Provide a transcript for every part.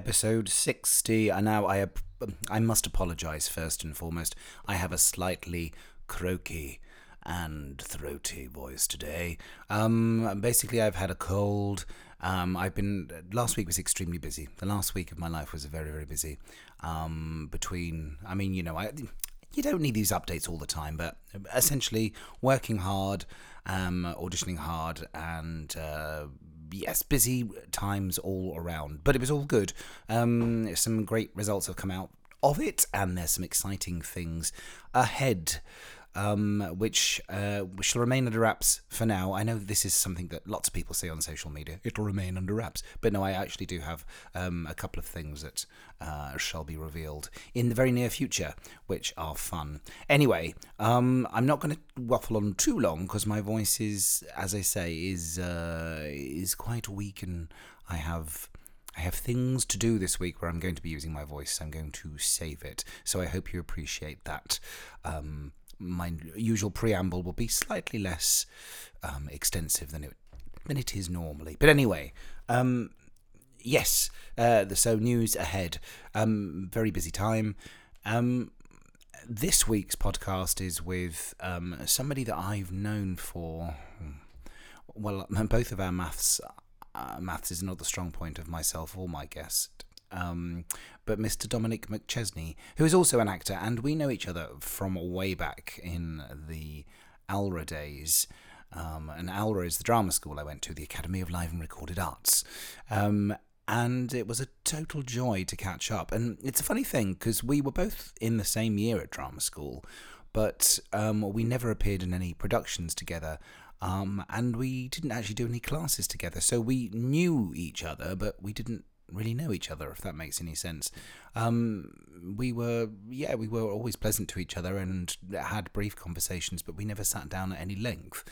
Episode 60. And now I, I must apologise first and foremost. I have a slightly croaky and throaty voice today. Um, basically, I've had a cold. Um, I've been last week was extremely busy. The last week of my life was very very busy. Um, between, I mean, you know, I you don't need these updates all the time, but essentially working hard, um, auditioning hard, and uh, yes, busy times all around. But it was all good. Um, some great results have come out of it, and there's some exciting things ahead um, which uh, which shall remain under wraps for now. I know this is something that lots of people say on social media. It'll remain under wraps, but no, I actually do have um, a couple of things that uh, shall be revealed in the very near future, which are fun. Anyway, um, I'm not going to waffle on too long because my voice is, as I say, is uh, is quite weak, and I have. I have things to do this week where I'm going to be using my voice. I'm going to save it. So I hope you appreciate that. Um, my usual preamble will be slightly less um, extensive than it than it is normally. But anyway, um, yes. Uh, the so news ahead. Um, very busy time. Um, this week's podcast is with um, somebody that I've known for. Well, both of our maths. Uh, maths is not the strong point of myself or my guest um, but Mr. Dominic McChesney, who is also an actor, and we know each other from way back in the ALRA days. Um, and ALRA is the drama school I went to, the Academy of Live and Recorded Arts. Um, and it was a total joy to catch up. And it's a funny thing because we were both in the same year at drama school, but um, we never appeared in any productions together. Um, and we didn't actually do any classes together. So we knew each other, but we didn't really know each other, if that makes any sense. Um, we were, yeah, we were always pleasant to each other and had brief conversations, but we never sat down at any length.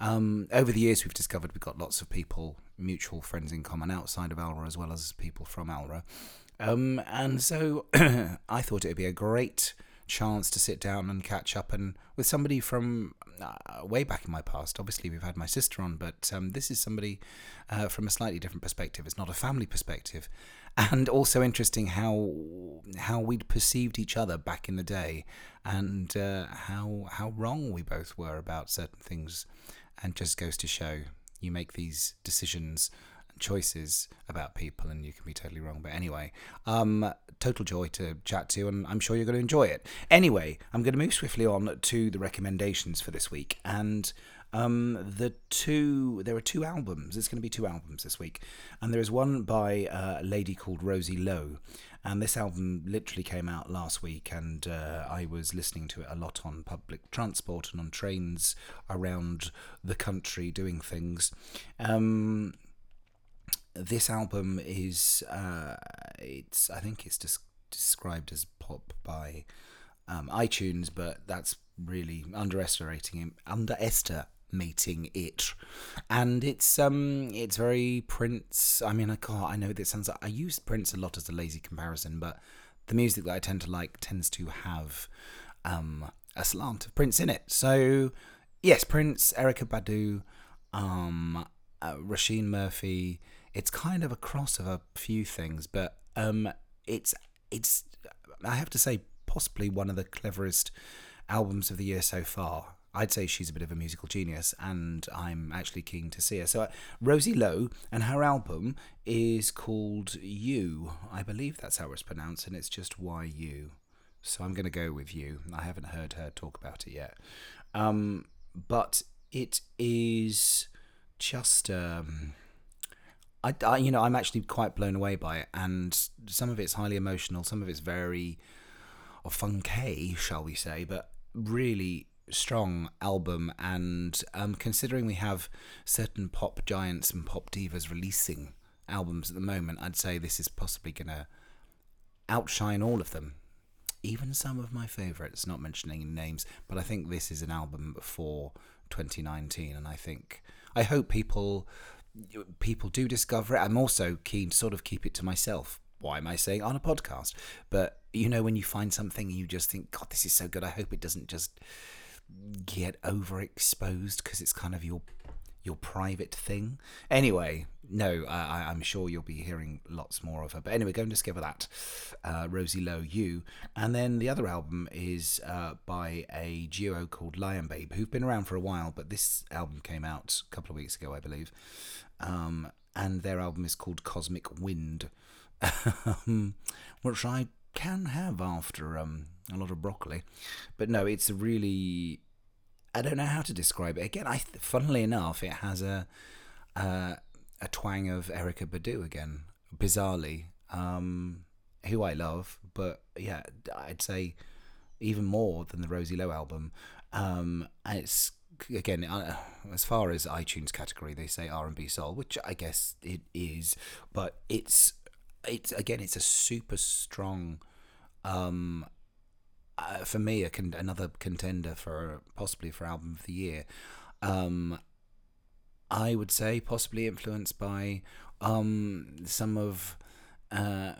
Um, over the years, we've discovered we've got lots of people, mutual friends in common outside of ALRA, as well as people from ALRA. Um, and so I thought it would be a great chance to sit down and catch up and with somebody from uh, way back in my past. Obviously, we've had my sister on, but um, this is somebody uh, from a slightly different perspective. It's not a family perspective, and also interesting how how we'd perceived each other back in the day, and uh, how how wrong we both were about certain things, and just goes to show you make these decisions choices about people and you can be totally wrong. But anyway um total joy to chat to and i'm sure you're going to enjoy it. Anyway i'm going to move swiftly on to the recommendations for this week and um the two there are two albums. It's going to be two albums this week and there is one by uh, a lady called rosie lowe and this album literally came out last week and uh, i was listening to it a lot on public transport and on trains around the country doing things. Um this album is uh, it's I think it's just described as pop by um, iTunes, but that's really underestimating him, underestimating it, and it's um it's very Prince. I mean, I can't. I know that sounds. Like, I use Prince a lot as a lazy comparison, but the music that I tend to like tends to have um a slant of Prince in it. So yes, Prince, Erykah Badu, um, uh, Róisín Murphy it's kind of a cross of a few things, but um, it's it's I have to say possibly one of the cleverest albums of the year so far. I'd say she's a bit of a musical genius, and I'm actually keen to see her. So, uh, Rosie Lowe, and her album is called You. I believe that's how it's pronounced, and it's just Y U. So, I'm going to go with you. I haven't heard her talk about it yet. Um, but it is just. Um, I, I, you know, I'm actually quite blown away by it, and some of it's highly emotional, some of it's very, or funky, shall we say, but really strong album. And um, considering we have certain pop giants and pop divas releasing albums at the moment, I'd say this is possibly going to outshine all of them. Even some of my favourites, not mentioning names, but I think this is an album for 2019, and I think I hope people people do discover it. I'm also keen to sort of keep it to myself. Why am I saying on a podcast? But you know, when you find something, you just think, God, this is so good. I hope it doesn't just get overexposed because it's kind of your your private thing. Anyway, no, I, I'm sure you'll be hearing lots more of her. But anyway, go and discover that. Uh, Rosie Lowe, You. And then the other album is uh, by a duo called Lion Babe, who've been around for a while, but this album came out a couple of weeks ago, I believe. Um, and their album is called Cosmic Wind, um, which I can have after um, a lot of broccoli. But no, it's a really. I don't know how to describe it. Again, I funnily enough, it has a. Uh, a twang of Erykah Badu again, bizarrely, um, who I love, but yeah, I'd say even more than the Rosie Lowe album. Um, and it's again uh, as far as iTunes category, they say R and B soul, which I guess it is, but it's it's again it's a super strong. Um, uh, for me, a con- another contender for possibly for album of the year. Um, I would say possibly influenced by um, some of uh,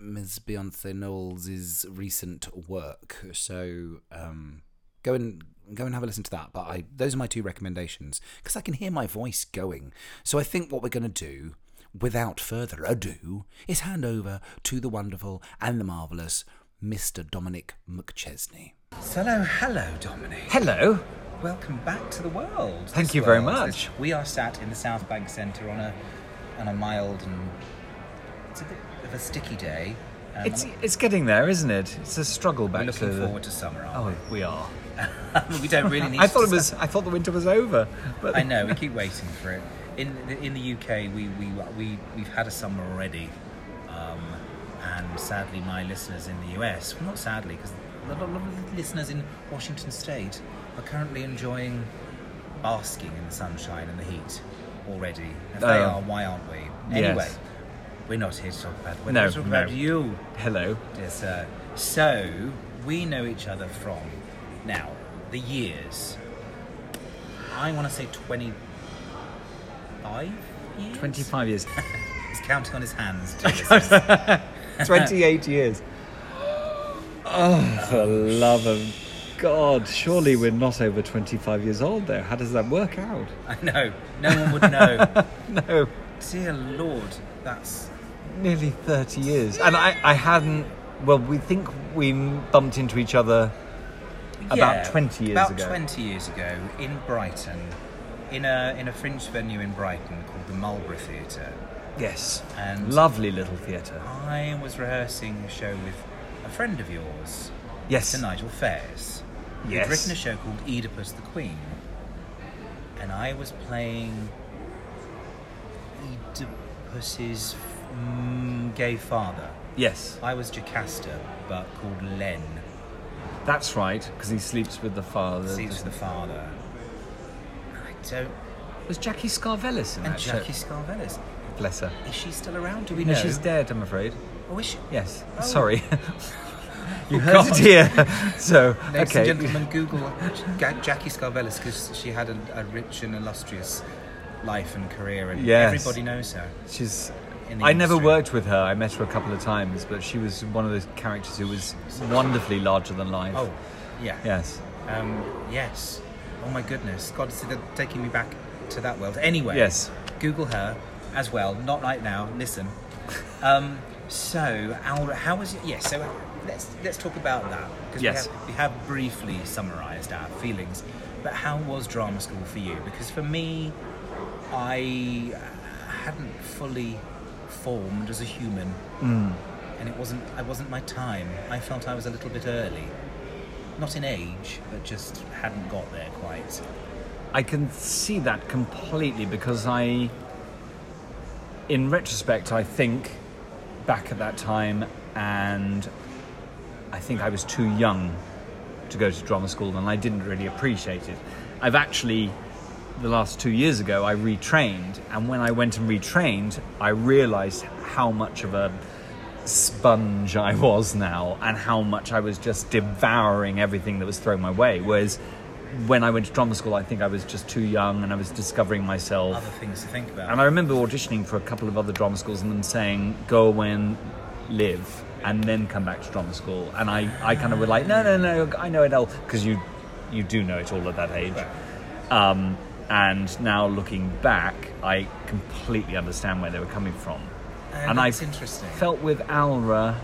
Ms. Beyonce Knowles' recent work. So um, go and go and have a listen to that. But I, those are my two recommendations because I can hear my voice going. So I think what we're going to do, without further ado, is hand over to the wonderful and the marvelous Mr. Dominic McChesney. Hello, hello, Dominic. Hello. Welcome back to the world. Thank this you very world. much. We are sat in the South Bank Centre on a on a mild and it's a bit of a sticky day. Um, It's it's getting there, isn't it? It's a struggle we're back looking to. the- forward to summer, Oh, aren't we are. we? we don't really need. I thought to it was. I thought the winter was over, but I know we keep waiting for it. In the, in the UK, we we we we've had a summer already, and sadly, my listeners in the US, well, not sadly, because a lot of listeners in Washington State are currently enjoying basking in the sunshine and the heat already. If they Oh. are, why aren't we? Yes. Anyway, we're not here to talk about we're No, here to talk no. about you. Hello. Dear sir. So, we know each other from now, the years. I want to say 25 years? Twenty-five years. He's counting on his hands. dear listeners. Twenty-eight years. Oh, for the love of God! Surely we're not over twenty-five years old, though. How does that work out? I know. No one would know. No, Dear Lord, that's. nearly thirty years, and I, I hadn't. Well, we think we bumped into each other about Yeah, twenty years about ago. 20 years ago in Brighton, in a, in a fringe venue in Brighton called the Mulberry Theatre. Yes, And lovely little theatre. I was rehearsing a show with a friend of yours, Yes. Sir Nigel Fairs. Yes. He'd written a show called Oedipus the Queen. And I was playing Oedipus's mm, gay father. Yes, I was Jocasta, but called Len. that's right, because he sleeps with the father. Seems the father. I don't. Was Jackie Skarvellis in And that Jackie show? Bless Bless her. Is she still around? Do we No, know? she's dead, I'm afraid. Oh, is she? Yes. Oh. Sorry. you Oh, heard God. it here. so, Ladies okay. and gentlemen, Google Jackie Skarvellis because she had a, a rich and illustrious life and career, and Yes. everybody knows her. She's. I never worked with her. I met her a couple of times, but she was one of those characters who was wonderfully larger than life. Oh, yeah. Yes. Um, yes. Oh my goodness. God, it's taking me back to that world. Anyway. Yes. Google her as well. Not right now. Listen. Um, so, Al, how was it? Yes. so let's let's talk about that because Yes. we, have, we have briefly summarised our feelings. But how was drama school for you? Because for me, I hadn't fully formed as a human, Mm. and it wasn't. I wasn't my time. I felt I was a little bit early. Not in age, but just hadn't got there quite. I can see that completely because I, in retrospect, I think back at that time and I think I was too young to go to drama school and I didn't really appreciate it. I've actually, the last two years ago, I retrained and when I went and retrained, I realised how much of a sponge I was now and how much I was just devouring everything that was thrown my way. Whereas when I went to drama school, I think I was just too young and I was discovering myself. Other things to think about. And I remember auditioning for a couple of other drama schools and them saying, go away and live and then come back to drama school. And I, I kind of were like, no, no, no, I know it all. Because you, you do know it all at that age. Um, And now looking back, I completely understand where they were coming from. and I interesting. felt with Alra,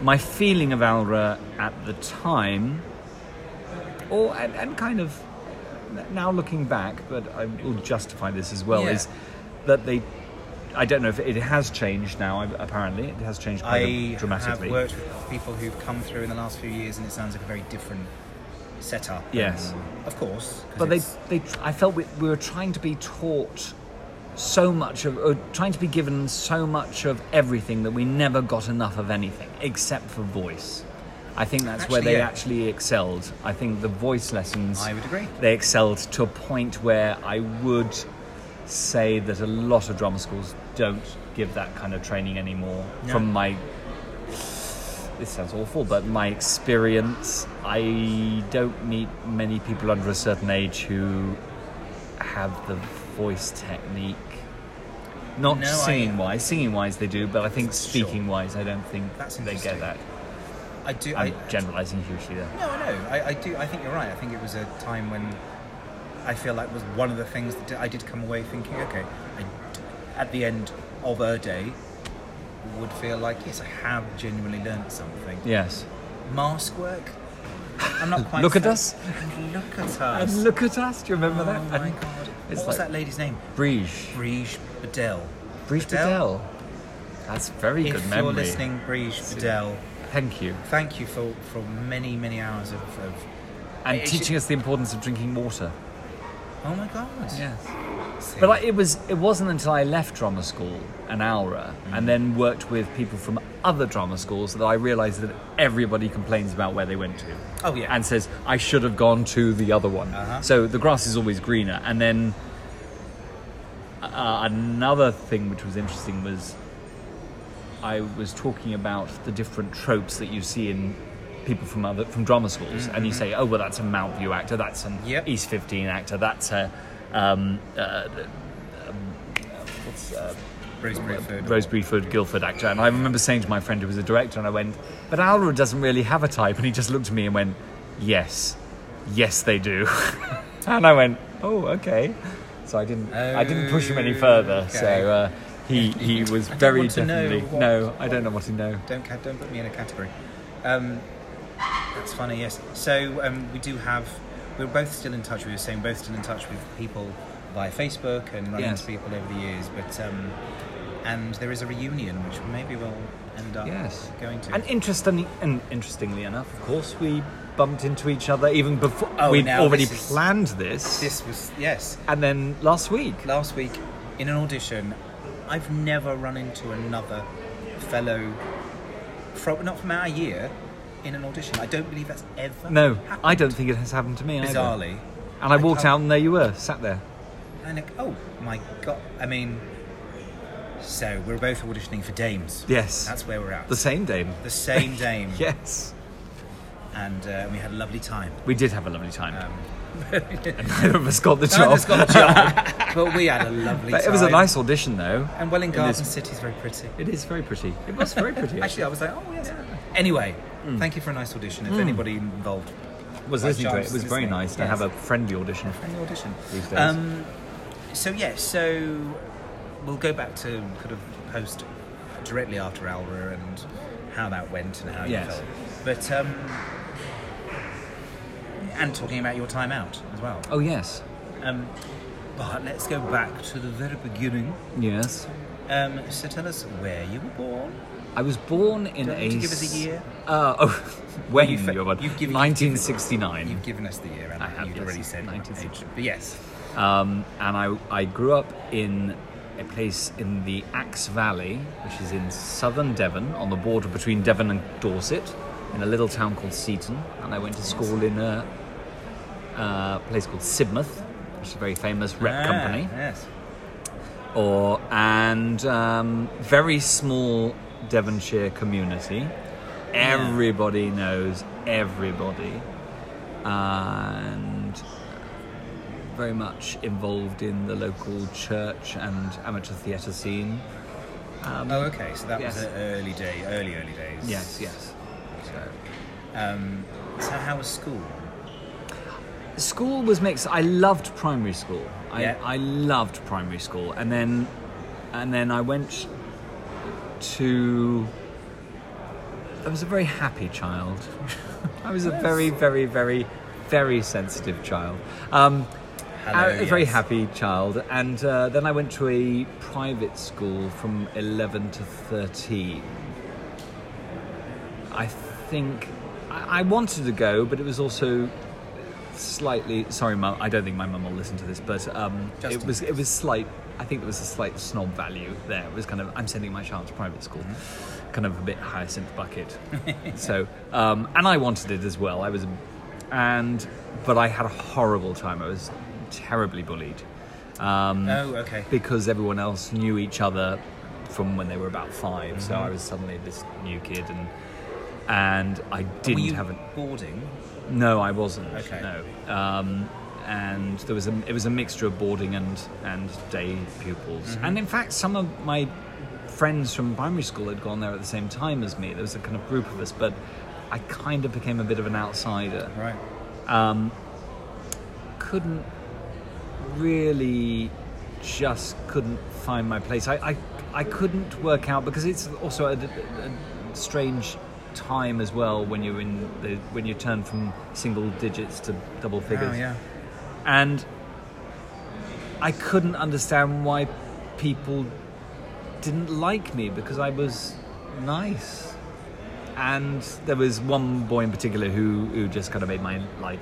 my feeling of Alra at the time, or and, and kind of now looking back, but I will justify this as well, Yeah. is that they. I don't know if it has changed now. Apparently, it has changed quite I dramatically. have worked with people who've come through in the last few years, and it sounds like a very different setup. Yes. and of course. but they, they, I felt we, we were trying to be taught so much of, or trying to be given so much of everything that we never got enough of anything except for voice. I think that's where they yeah. actually excelled. I think the voice lessons. I would agree. They excelled to a point where I would say that a lot of drama schools don't give that kind of training anymore. No. From my this sounds awful, but my experience, I don't meet many people under a certain age who have the voice technique. Not No, I- singing wise, singing wise they do, but I think Sure. speaking wise, I don't think That's they get that. I do. I'm I, generalising hugely there. No, I know. I, I do. I think you're right. I think it was a time when I feel like was one of the things that I did come away thinking, okay, I at the end of a day would feel like yes, I have genuinely learned something. Yes. Mask work. I'm not quite. Look at us. And look at us. And look at us. Do you remember oh that? my And god! What was like- that lady's name? Briege. Briege Bedell. Briege Bedell. That's very If good you're listening, Briege Bedell, Thank you. thank you for, for many many hours of. of And It- teaching us the importance of drinking water. oh my god! Yes. See. But I, it was it wasn't until I left drama school, an Alra, and then worked with people from other drama schools that I realised that everybody complains about where they went to. Oh, yeah. And says I should have gone to the other one. Uh-huh. So the grass is always greener. And then uh, another thing which was interesting was I was talking about the different tropes that you see in people from other from drama schools, and you say, "Oh, well, that's a Mount View actor, that's an Yep. East 15 actor, that's a um, uh, um, what's uh, Rosemary Food. Rose Bruford Guildford actor." And I remember saying to my friend who was a director, and I went, "But Alra doesn't really have a type," and he just looked at me and went, "Yes, yes, they do," and I went, "Oh, okay." So I didn't, I didn't push him any further. So uh, he he was very want to know definitely what- no. I don't know what to know. Don't don't put me in a category. Um, that's funny. Yes. So um, we do have. We're both still in touch. We were saying both still in touch with people via Facebook and running Yes. into people over the years. But um, and there is a reunion which maybe we'll end up Yes. going to. And interestingly, and interestingly enough, of course, we bumped into each other even before Oh, we'd already this is- planned this. this was yes. And then last week, Last week in an audition, I've never run into another fellow from not from our year in an audition. I don't believe that's ever. no, happened. I don't think it has happened to me either. Bizarrely. And I I walked can't- out, and there you were, sat there. And like, oh my god! I mean, so we're both auditioning for dames. Yes, That's where we're at. the same dame. The same dame. Yes, And uh, we had a lovely time. we did have a lovely time. Um, Neither of us got the none job. of us got the job, but we had a lovely But time. it was a nice audition, though. And Welwyn Garden this- City is very pretty. It is very pretty. It was very pretty. Actually, I was like, oh yes. Anyway, thank you for a nice audition. If anybody involved, was listening to it. It was very listening, nice to yes. have a friendly audition. friendly audition. These days. Um, so yeah, so we'll go back to kind of post directly after Alra and how that went and how you felt. But um, and talking about your time out as well. Oh yes, Um, but let's go back to the very beginning. yes. Um, so tell us where you were born. I was born in you a. give us a year? Uh, oh, when You've- you were born? you've given- 1969. You've given us the year, and I have, you've yes. already said 1960. age. But yes, Um, and I, I grew up in a place in the Axe Valley, which is in southern Devon, on the border between Devon and Dorset, in a little town called Seaton. And I went to school in a, uh place called Sidmouth, which is a very famous rep Ah, company. Yes. Or and um, very small Devonshire community. Everybody knows everybody, and very much involved in the local church and amateur theatre scene. Um, Oh, okay. So that Yes. was the early day, early early days. Yes, yes. So, Um, so how was school? School was mixed. I loved primary school. I, Yeah. I loved primary school, and then and then I went to. I was a very happy child. I was a very, very, very, very sensitive child. Um, Hello, a very yes. happy child, and uh, then I went to a private school from eleven to thirteen. I think I wanted to go, but it was also slightly. Sorry, mum. I don't think my mum will listen to this, but um, it was it was slight. I think there was a slight snob value there. It was kind of I'm sending my child to private school, Mm-hmm. kind of a bit hyacinth bucket. so, um, and I wanted it as well. I was, and but I had a horrible time. I was terribly bullied. Um, Oh, okay. because everyone else knew each other from when they were about 5 So Mm-hmm. I was suddenly this new kid, and and I didn't have a boarding? No, I wasn't. Okay. No, um, and there was a it was a mixture of boarding and and day pupils, Mm-hmm. and in fact, some of my friends from primary school had gone there at the same time as me. There was a kind of group of us, but I kind of became a bit of an outsider Right. um, couldn't really just couldn't find my place. I, I, I couldn't work out because it's also a, a strange time as well when you're in the when you turn from single digits to double figures. Oh, yeah. And I couldn't understand why people didn't like me because I was nice. And there was one boy in particular who, who just kind of made my life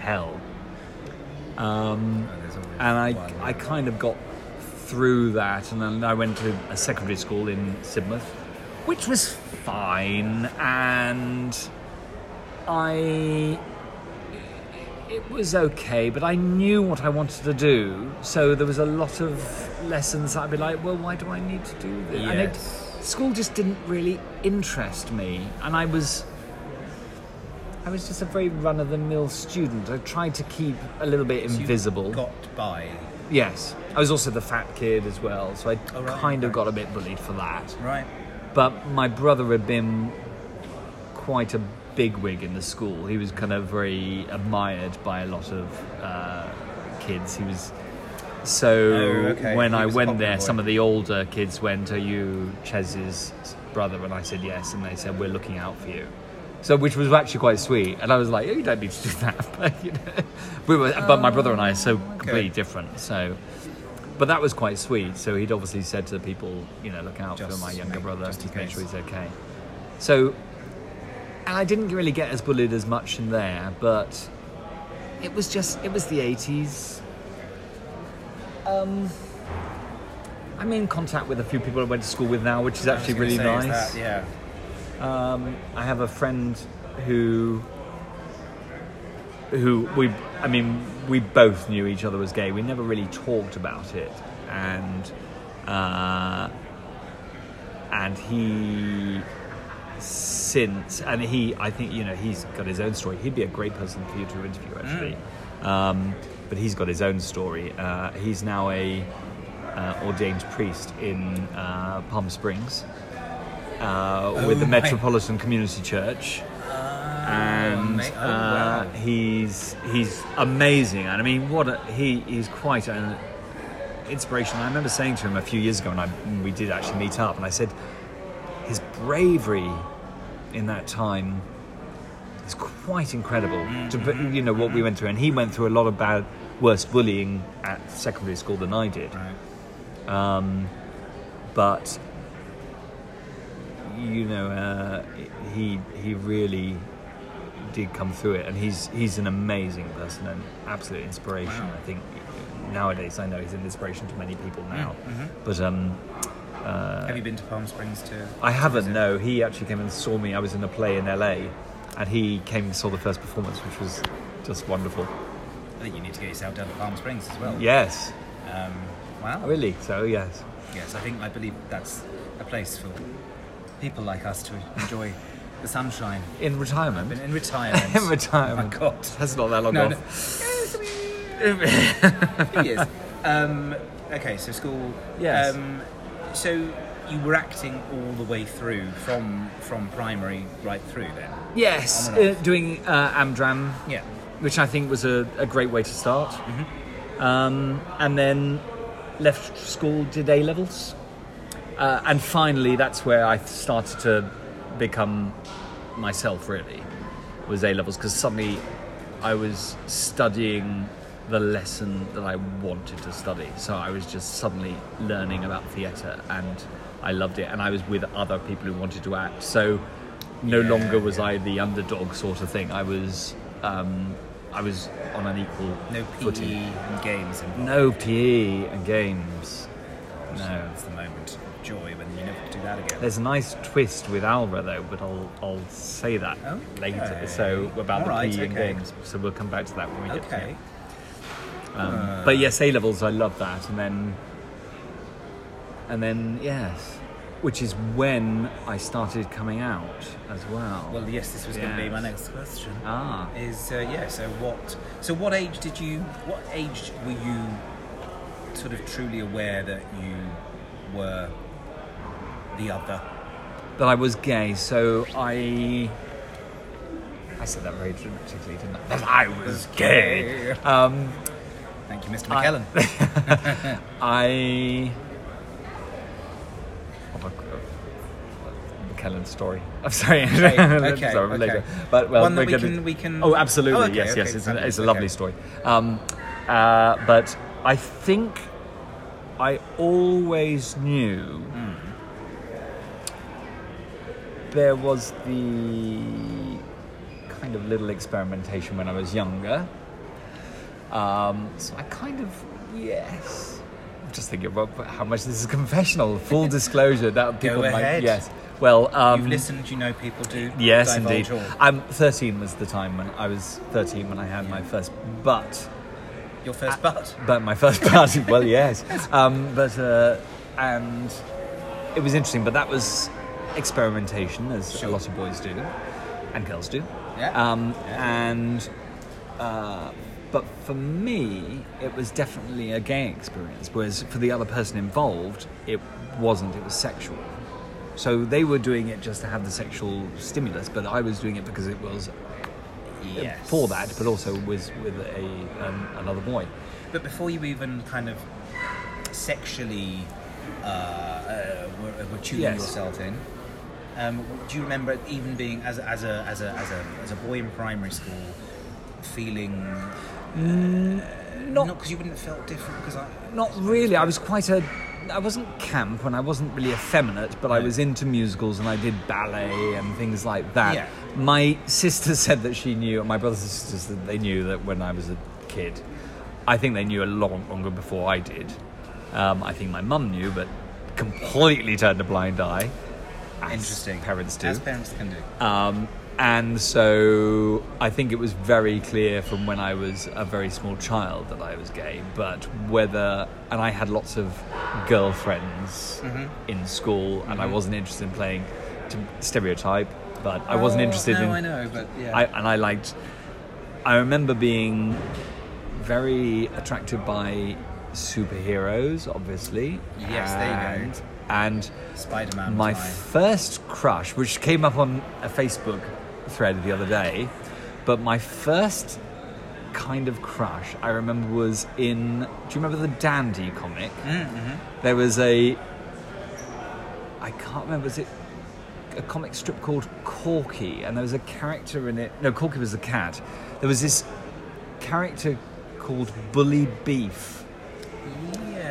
hell. Um, Oh, and I. I kind of got through that, and then I went to a secondary school in Sidmouth, which was fine, and I it was okay, but I knew what I wanted to do, so there was a lot of lessons I'd be like, well, why do I need to do this? And it, school just didn't really interest me, and I was. I was just a very run of the mill student. I tried to keep a little bit So invisible. Got by. Yes, I was also the fat kid as well, so I Oh, right, kind of got a bit bullied for that. Right. But my brother had been quite a bigwig in the school. He was kind of very admired by a lot of uh, kids. He was so Oh, okay. when He I went there, boy. some of the older kids went, "Are you Chez's brother?" And I said yes, and they said, "We're looking out for you." So, which was actually quite sweet, and I was like, oh, "You don't need to do that," but you know, we were. but my brother and I are so completely different, so. But that was quite sweet. So he'd obviously said to the people, you know, look out Just for my younger make- brother, just just make sure he's okay. So, and I didn't really get as bullied as much in there, but it was just, it was the 80s. Um, I'm in contact with a few people I went to school with now, which is actually really nice. that- yeah. Um, I have a friend who, who we, I mean, we both knew each other was gay. We never really talked about it, and uh, and he since and he, I think you know, he's got his own story. He'd be a great person for you to interview, actually. Um, but he's got his own story. Uh, he's now a uh, ordained priest in uh, Palm Springs uh, with the Oh Metropolitan Community Church, and oh, uh, he's he's amazing. And I mean, what a, he he's quite an inspiration. I remember saying to him a few years ago, and I, we did actually meet up, and I said his bravery in that time is quite incredible. To you know what we went through, and he went through a lot of bad, worse bullying at secondary school than I did. Right. Um, but you know, uh, he he really did come through it, and he's he's an amazing person and absolute inspiration. Wow. I think nowadays I know he's an inspiration to many people now. Mm-hmm. But um, Have you been to Palm Springs too? I haven't. No, he actually came and saw me. I was in a play in LA, and he came and saw the first performance, which was just wonderful. I think you need to get yourself down to Palm Springs as well. Yes, Um, wow. really. So yes. Yes, I think I believe that's a place for people like us to enjoy the sunshine. In retirement. But in retirement. In retirement. Oh my God. That's not that long No, no. off. Years. Um, okay, so school. Yes. Um, so you were acting all the way through from from primary right through then. Yes, uh, doing uh, Amdram Yeah. which I think was a, a great way to start. Um, and then left school, did A levels, uh, and finally that's where I started to become myself. Really, was A levels because suddenly I was studying the lesson that I wanted to study. So I was just suddenly learning about theatre and I loved it. And I was with other people who wanted to act. So no Yeah, longer was yeah. I the underdog sort of thing. I was, um, I was on an equal No PE footing. and games involved. No PE and games. No. it's the moment of joy when you never do that again. There's a nice twist with Alra though, but I'll I'll say that later. So about Alright, the PE and okay. games. So we'll come back to that when we get to it. Um, Uh. but yes, A levels, I love that, and then, and then yes, which is when I started coming out as well. Well, yes, this was going to be my next question. ah, Is uh, yeah. So what? So what age did you? What age were you sort of truly aware that you were the other? that I was gay. So I, I said that very dramatically, didn't I? That I was gay. Um, Thank you, Mr. I- McKellen. I. Oh. McKellen story. I'm sorry. Okay, okay, Sorry, later. okay. But well, One that we gonna- can- we can- Oh, absolutely. Oh, okay, yes, yes. It's, a, it's a lovely story. Um, uh, but I think I always knew Hmm. there was the kind of little experimentation when I was younger. Um, so I kind of yes. I'm just thinking about how much this is confessional. Full disclosure that people might ahead. yes. Well, um, You've listened. You know people do. Yes, indeed. all. I'm 13 was the time when I was 13 when I had my first butt. Your first butt. But my first party, well, yes. Um, but uh, and it was interesting. But that was experimentation, as Sure. a lot of boys do, and girls do. Yeah. Um, Yeah. And uh, but for me, it was definitely a gay experience. Whereas for the other person involved, it wasn't. It was sexual. So they were doing it just to have the sexual stimulus, but I was doing it because it was Yes. for that, but also was with a um, another boy. But before you even kind of sexually uh, uh, were, were tuning Yes. yourself in, um, do you remember even being as a, as a as a as a as a boy in primary school, feeling Not not because you wouldn't have felt different because I Not really. I was quite a. I wasn't camp and I wasn't really effeminate, but I was into musicals and I did ballet and things like that. Yeah. My sister said that she knew, my brothers and sisters, that they knew that when I was a kid. I think they knew a lot longer before I did. Um, I think my mum knew, but completely turned a blind eye. as interesting Parents do. as parents can do. Um, and so I think it was very clear from when I was a very small child that I was gay. But whether, and I had lots of girlfriends Mm-hmm. in school, and I wasn't interested in playing to stereotype, but I wasn't Oh, interested no, in. I know, but yeah. I, and I liked. I remember being very attracted by superheroes, obviously. Yes, there you go. and, And Spider-Man. my first crush, which came up on a Facebook thread the other day, but my first kind of crush I remember was in. Do you remember the Dandy comic? Mm-hmm. There was a. I can't remember. Was it a comic strip called Korky? And there was a character in it. No, Korky was the cat. There was this character called Bully Beef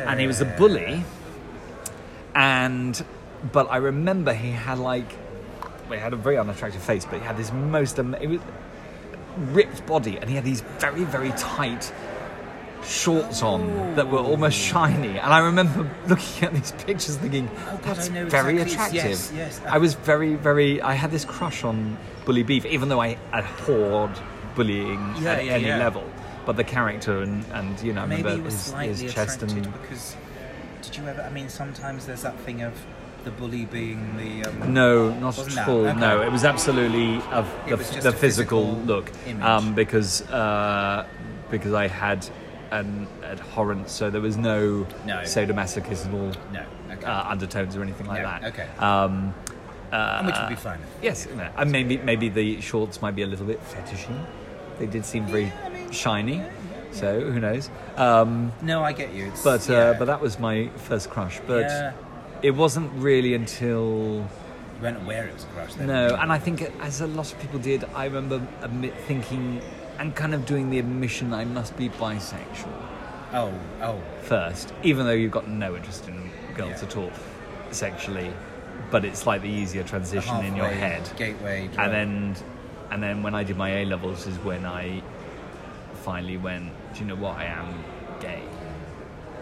yeah. and he was a bully. And but I remember he had like, well, he had a very unattractive face, but he had this most am- it was ripped body, and he had these very very tight shorts on that were almost shiny. And I remember looking at these pictures, thinking, Oh, God, "That's very exactly- attractive." yes, yes. I was very very. I had this crush on Bully Beef, even though I abhorred bullying Yeah, at yeah, any yeah. level. But the character and, and you know, I Maybe remember his, his chest and because did you ever? I mean, sometimes there's that thing of the bully being the um, No, not at all. Okay. No, it was absolutely of the, was the physical, physical look, um, because uh, because I had an abhorrence, so there was no, No. sadomasochismal no. Okay. uh, undertones or anything like No, that. okay. Um, uh, which would be fine. Yes, you know, and maybe maybe the shorts might be a little bit fetishy. They did seem very shiny. So who knows? Um, No, I get you. It's, but uh, yeah. but that was my first crush. But Yeah. It wasn't really until you weren't aware it was a crush. Then. no, and I think as a lot of people did, I remember admit thinking and kind of doing the admission I must be bisexual Oh, oh, first, even though you've got no interest in girls Yeah. at all sexually. But it's like the easier transition in your halfway head. gateway. drug. and then and then when I did my A levels is when I finally went. Do you know what? I am gay.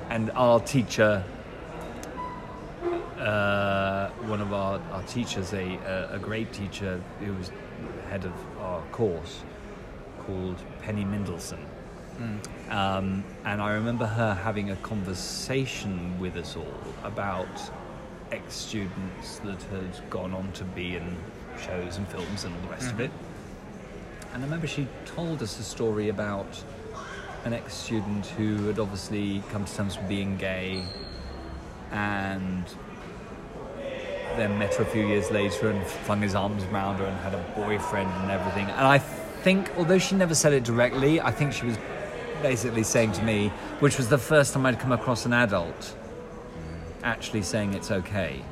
And our teacher, uh, one of our, our teachers, a, a a great teacher who was head of our course, called Penny Mendelsohn. Um, and I remember her having a conversation with us all about ex students that had gone on to be in shows and films and all the rest of it. And I remember she told us a story about an ex student who had obviously come to terms with being gay and then met her a few years later and flung his arms around her and had a boyfriend and everything. And I think, although she never said it directly, I think she was basically saying to me, which was the first time I'd come across an adult actually saying it's okay.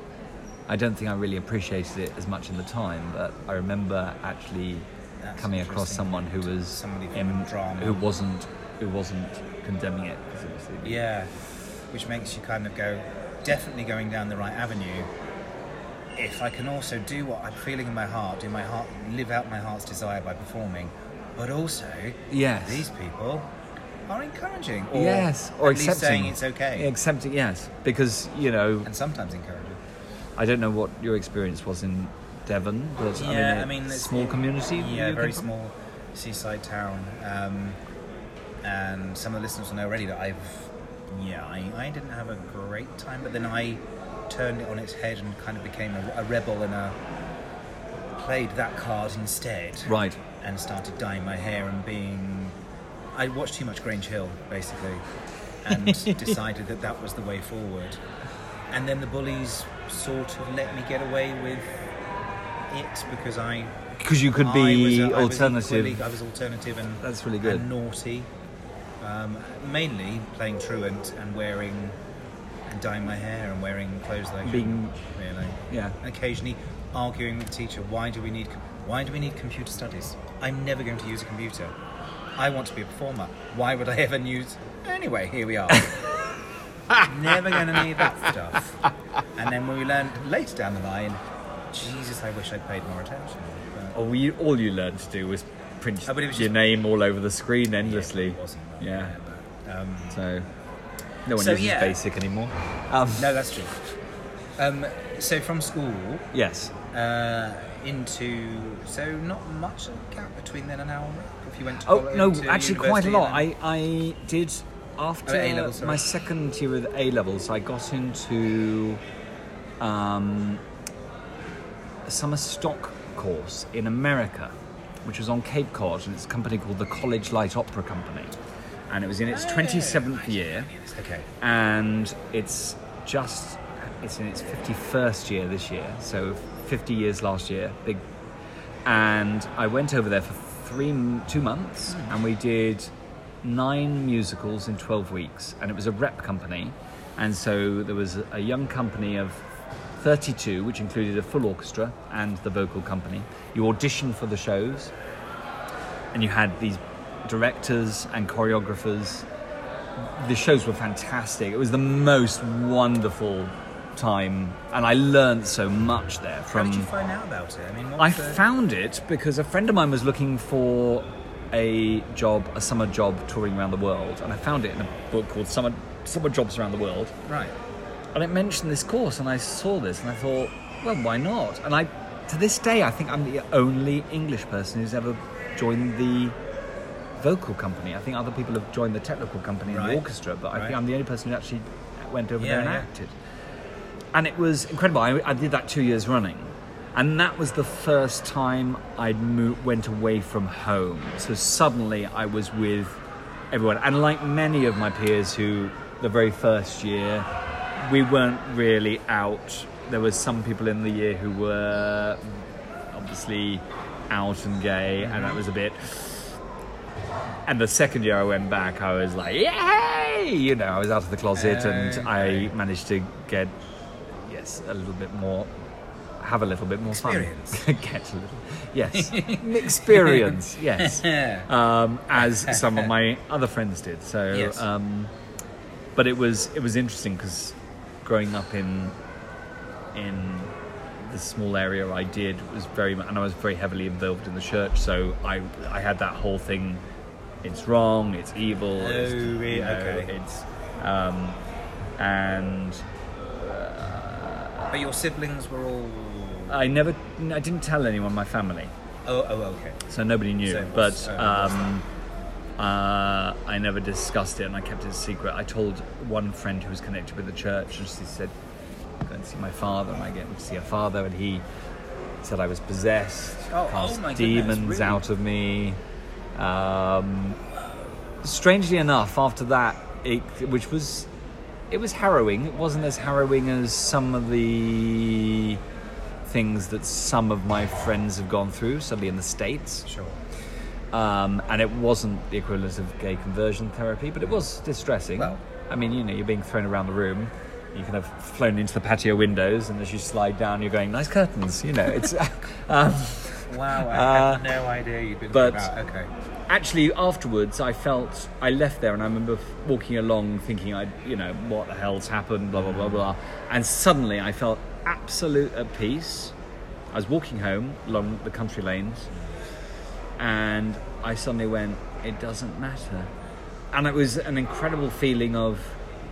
I don't think I really appreciated it as much in the time, but I remember actually That's coming across someone who was Somebody from in- drama. who wasn't who wasn't condemning it. Yeah, which makes you kind of go, definitely going down the right avenue. If I can also do what I'm feeling in my heart, do my heart, live out my heart's desire by performing, but also Yes. these people are encouraging, or yes, or at least accepting saying it's okay, Accepting, yes, because you know and sometimes encouraging. I don't know what your experience was in Devon, but I mean, Yeah, a I mean, it's- small community. Yeah, very small seaside town, um, and some of the listeners will know already that I've, yeah, I, I didn't have a great time, but then I turned it on its head and kind of became a, a rebel and a played that card instead, Right. and started dyeing my hair and being. I watched too much Grange Hill, basically, and decided that that was the way forward. And then the bullies sort of let me get away with it because I Because you could I be uh, I was alternative. I was alternative and That's really good. and naughty. Um, mainly playing truant and wearing and dyeing my hair and wearing clothes like Being- really. yeah. Occasionally arguing with the teacher. Why do we need Why do we need computer studies? I'm never going to use a computer. I want to be a performer. Why would I ever use? Anyway, here we are. never going to need that stuff. And then when we learned later down the line, Jesus, I wish I'd paid more attention. But- All you, all you learned to do was print Oh, your just- name all over the screen endlessly. Wasn't. Yeah. but, um, So no one So, uses yeah. basic anymore. Um, no, that's true. Um, so from school Yes. uh, into so not much gap between then and now. If you went to Oh no, actually quite a lot. I, I did after Oh, my second year with A levels. I got into um, a summer stock course in America, which was on Cape Cod, and it's a company called the College Light Opera Company, and it was in its oh, twenty seventh year, Okay. and it's just it's in its fifty first year this year, so fifty years last year, big. And I went over there for three, two months, oh, and we did nine musicals in twelve weeks, and it was a rep company, and so there was a young company of thirty-two, which included a full orchestra and the vocal company. You auditioned for the shows, and you had these directors and choreographers. The shows were fantastic. It was the most wonderful time, and I learned so much there How from. did you find out about it? I mean, I the- found it because a friend of mine was looking for a job, a summer job touring around the world, and I found it in a book called Summer Summer Jobs Around the World, right. and it mentioned this course, and I saw this, and I thought, well, why not? And I, to this day, I think I'm the only English person who's ever joined the vocal company. I think other people have joined the technical company and Right. the orchestra, but I Right. think I'm the only person who actually went over Yeah, there and yeah. acted. And it was incredible. I, I did that two years running. And that was the first time I'd went away from home. So suddenly I was with everyone. And like many of my peers who, the very first year, we weren't really out. There was some people in the year who were obviously out and gay, and that mm-hmm. was a bit and the second year I went back, I was like, yay! You know, I was out of the closet, and I managed to get yes a little bit more, have a little bit more Experience. fun, get a little yes experience, yes, um, as some of my other friends did. So, Yes. um, but it was it was interesting because growing up in in the small area I did was very and I was very heavily involved in the church. So I I had that whole thing. It's wrong. It's evil. it's, Oh, really? you know, Okay. It's um, and But your siblings were all. I never I didn't tell anyone my family. Oh, oh, okay. so nobody knew. So it but was, uh, um, uh, I never discussed it, and I kept it a secret. I told one friend who was connected with the church, and she said, "Go and see my father." And I get to see her father, and he said I was possessed, Oh, cast oh my goodness, demons really? out of me. Um, strangely enough, after that, it, which was it was harrowing. It wasn't as harrowing as some of the things that some of my friends have gone through, certainly in the states. Sure. Um, and it wasn't the equivalent of gay conversion therapy, but it was distressing. Well- I mean, you know, you're being thrown around the room. You kind of flown into the patio windows, and as you slide down, you're going, "Nice curtains," you know. It's um, Wow, I Uh, had no idea you'd been but- about. Okay. actually afterwards i felt i left there and i remember walking along thinking i you know what the hell's happened blah blah blah blah and suddenly i felt absolute at peace i was walking home along the country lanes and i suddenly went it doesn't matter and it was an incredible feeling of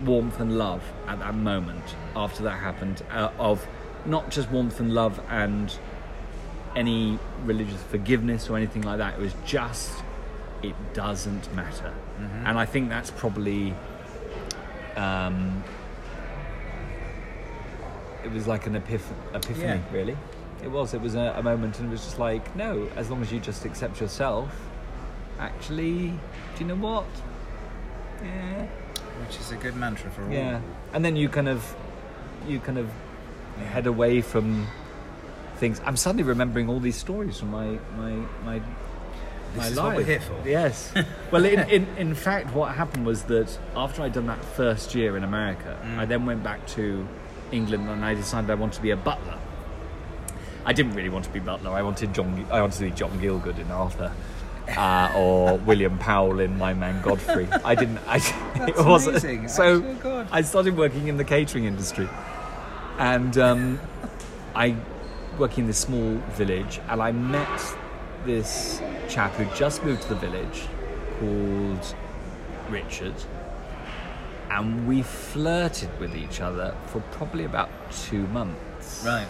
warmth and love at that moment after that happened uh, of not just warmth and love and any religious forgiveness or anything like that. It was just, it doesn't matter. And I think that's probably, um, it was like an epiph- epiphany, Yeah. really. It was. It was a, a moment, and it was just like, no, as long as you just accept yourself, actually, do you know what? Yeah. Which is a good mantra for all. Yeah, and then you kind of, you kind of head away from things. I'm suddenly remembering all these stories from my my my This my is life. what we're here for. Yes. well, in, in in fact, what happened was that after I'd done that first year in America, Mm. I then went back to England and I decided I wanted to be a butler. I didn't really want to be butler. I wanted John. I wanted to be John Gielgud in Arthur. Uh, or William Powell in My Man Godfrey. I didn't. I, it wasn't. amazing. So Actually, I started working in the catering industry, and um, I working in this small village, and I met this chap who just moved to the village called Richard, and we flirted with each other for probably about two months. Right.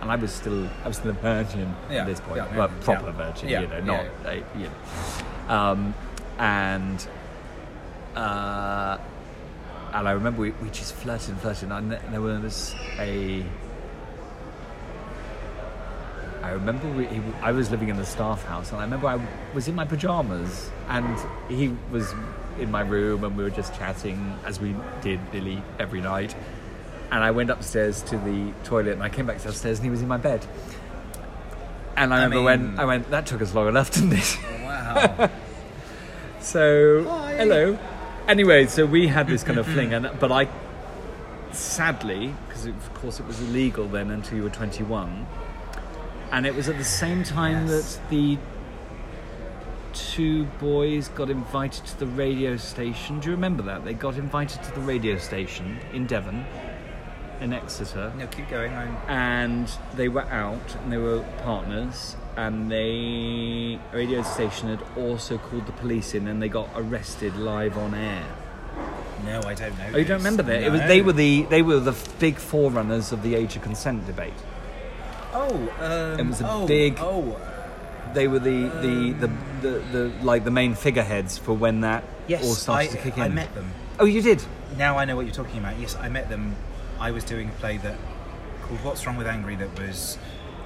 And I was still, I was still a virgin Yeah, at this point, yeah, well, yeah, proper virgin, you know, not, uh, you know. Um, and uh, and I remember we, we just flirted and flirted, and th- there was a. I remember we, he, I was living in the staff house, and I remember I was in my pajamas, and he was in my room, and we were just chatting as we did nearly every night. And I went upstairs to the toilet, and I came back downstairs, and he was in my bed. And I I remember when I went, that took us long enough, didn't it? Oh, wow. So Hi. hello. Anyway, so we had this kind of fling, and but I, sadly, because of course it was illegal then until you were twenty-one, and it was at the same time Yes. that the two boys got invited to the radio station. Do you remember that? They got invited to the radio station in Devon, in Exeter no, keep going. I'm... and they were out and they were partners and the radio station had also called the police in and they got arrested live on air No, I don't know. oh you don't remember that it was they were the they were the big forerunners of the age of consent debate Oh, um, It was a oh, big- Oh, they were the the, the, the, the like the main figureheads for when that yes. all started I, to kick in I met them. oh you did Now I know what you're talking about. Yes, I met them. I was doing a play that called What's Wrong with Angry that was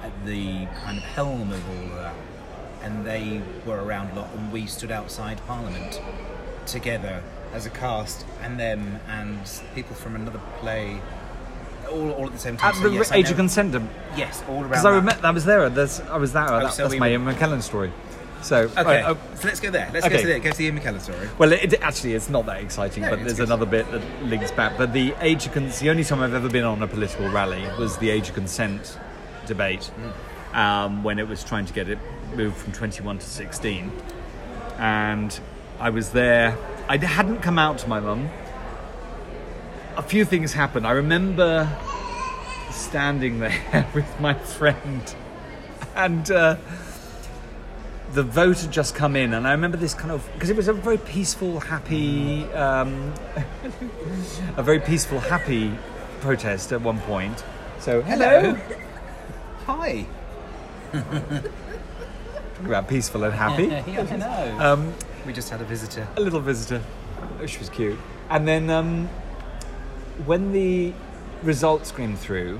at the kind of helm of all of that. And they were around a lot, and we stood outside Parliament together as a cast, and them and people from another play, all, all at the same time. at So the yes, age of consent Yes, all around. because I remember I was there that's I was that, that so that's my Ian McKellen story So, Okay, right, uh, so let's go there. Let's okay. go to there. Go to the Ian McKellen story. well, it, actually, it's not that exciting, No, but there's another bit that links back. But the age of consent, the only time I've ever been on a political rally was the age of consent debate um, when it was trying to get it moved from 21 to 16. And I was there. I hadn't come out to my mum. A few things happened. I remember standing there with my friend and. Uh, the vote had just come in, and I remember this kind of because it was a very peaceful, happy, um, a very peaceful, happy protest at one point. So hello, Hi. Talk about peaceful and happy. yeah, I know. Um, we just had a visitor. a little visitor. Oh, She was cute. And then um, when the results came through,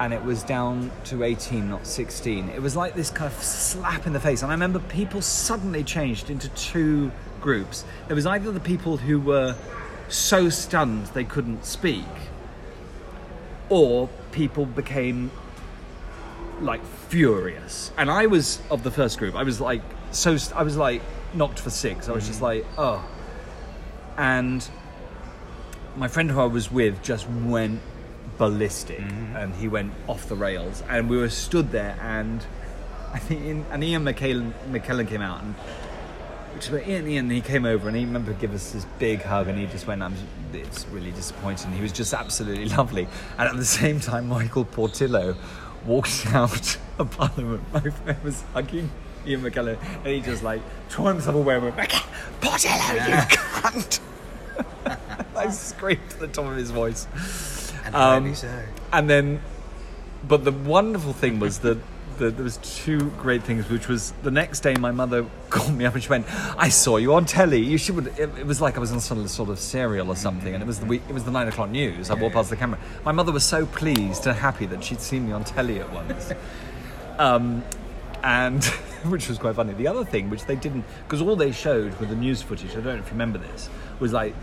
and it was down to 18, not 16, it was like this kind of slap in the face. And I remember people suddenly changed into two groups. There was either the people who were so stunned they couldn't speak, or people became like furious. And I was of the first group. I was like so I was like knocked for six. I was just mm. like, oh. And my friend who I was with just went ballistic mm-hmm. and he went off the rails and we were stood there and I think and Ian McKellen, McKellen came out and which was Ian, Ian, he came over and he remember give us this big hug and he just went, I'm, it's really disappointing. He was just absolutely lovely. And at the same time, Michael Portillo walked out of Parliament. My friend was hugging Ian McKellen and he just like tore himself away and went, "McK- Portillo, you cunt! I screamed at the top of his voice. And Um, so. And then, but the wonderful thing was that, that there was two great things, which was the next day my mother called me up and she went, "I saw you on telly. You should." It, it was like I was on some sort of serial or something, and it was the week, it was the nine o'clock news. I walked past the camera. My mother was so pleased and happy that she'd seen me on telly at once. um, and which was quite funny. The other thing, which they didn't, because all they showed with the news footage, I don't know if you remember this, was like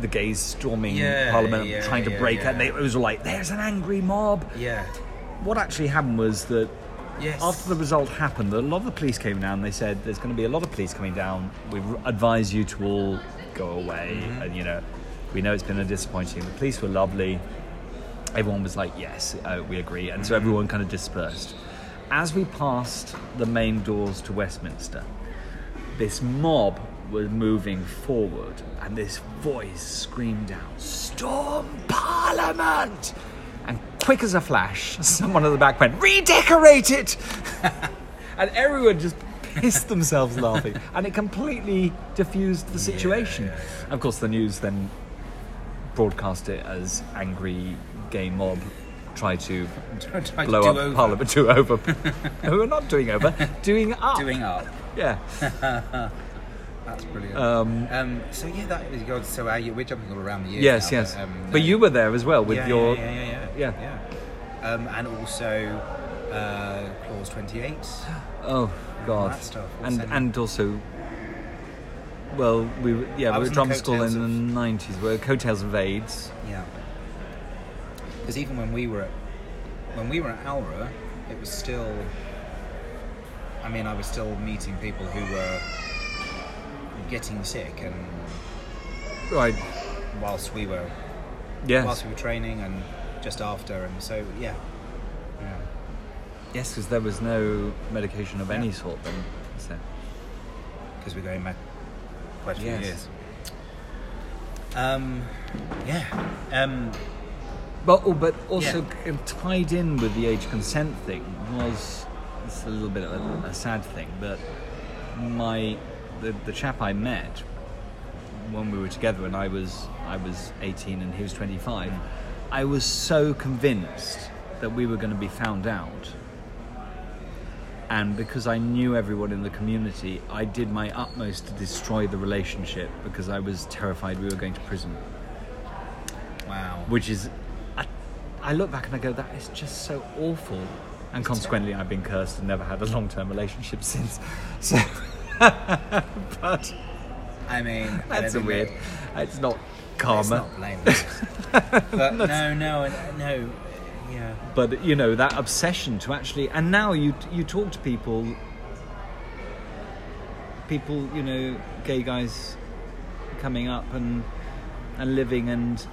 the gays storming Yeah, Parliament, yeah, trying to yeah, break. And they, it was all like, "There's an angry mob." Yeah. What actually happened was that Yes. after the result happened, a lot of the police came down. They said there's going to be a lot of police coming down. We advise you to all go away. Mm-hmm. And you know, we know it's been a disappointing. The police were lovely. Everyone was like, "Yes, uh, we agree," and so Mm-hmm. everyone kind of dispersed. As we passed the main doors to Westminster, this mob was moving forward, and this voice screamed out, "Storm Parliament!" And quick as a flash, someone at the back went, "Redecorate it!" and everyone just pissed themselves laughing, and it completely diffused the situation. Of course, the news then broadcast it as angry gay mob try to Try blow do up over. Parliament, do over. Who are not doing over, doing up. Doing up. Yeah. That's brilliant. Um, Um, so yeah, that is good. So uh, you- we're jumping all around the years. yes, now, yes. But, um, but you were there as well with yeah, your. yeah, yeah, yeah, Yeah. yeah. yeah. Um, and also uh, clause twenty-eight. Oh God. that stuff, and and also. Well, we were, yeah I we were drama school in the nineties. We were coattails of AIDS. Yeah. Because even when we were at when we were at Alra, it was still. I mean, I was still meeting people who were getting sick, and Right. whilst we were Yes. whilst we were training, and just after, and so yeah, yeah. Yes, because there was no medication of any sort then. So. because we're going back quite a few Yes. years. Um, yeah. Um, But, oh, but also Yeah. tied in with the age consent thing was it's a little bit of a, a sad thing, but my the, the chap I met when we were together and I was I was 18 and he was 25, I was so convinced that we were going to be found out. And because I knew everyone in the community, I did my utmost to destroy the relationship because I was terrified we were going to prison wow. which is I, I look back and I go that is just so awful and consequently I've been cursed and never had a long-term relationship since so but I mean, that's a weird that- it's not karma not blame but no, no, no. Yeah. but you know that obsession to actually and now you you talk to people people, you know, gay guys coming up and and living, and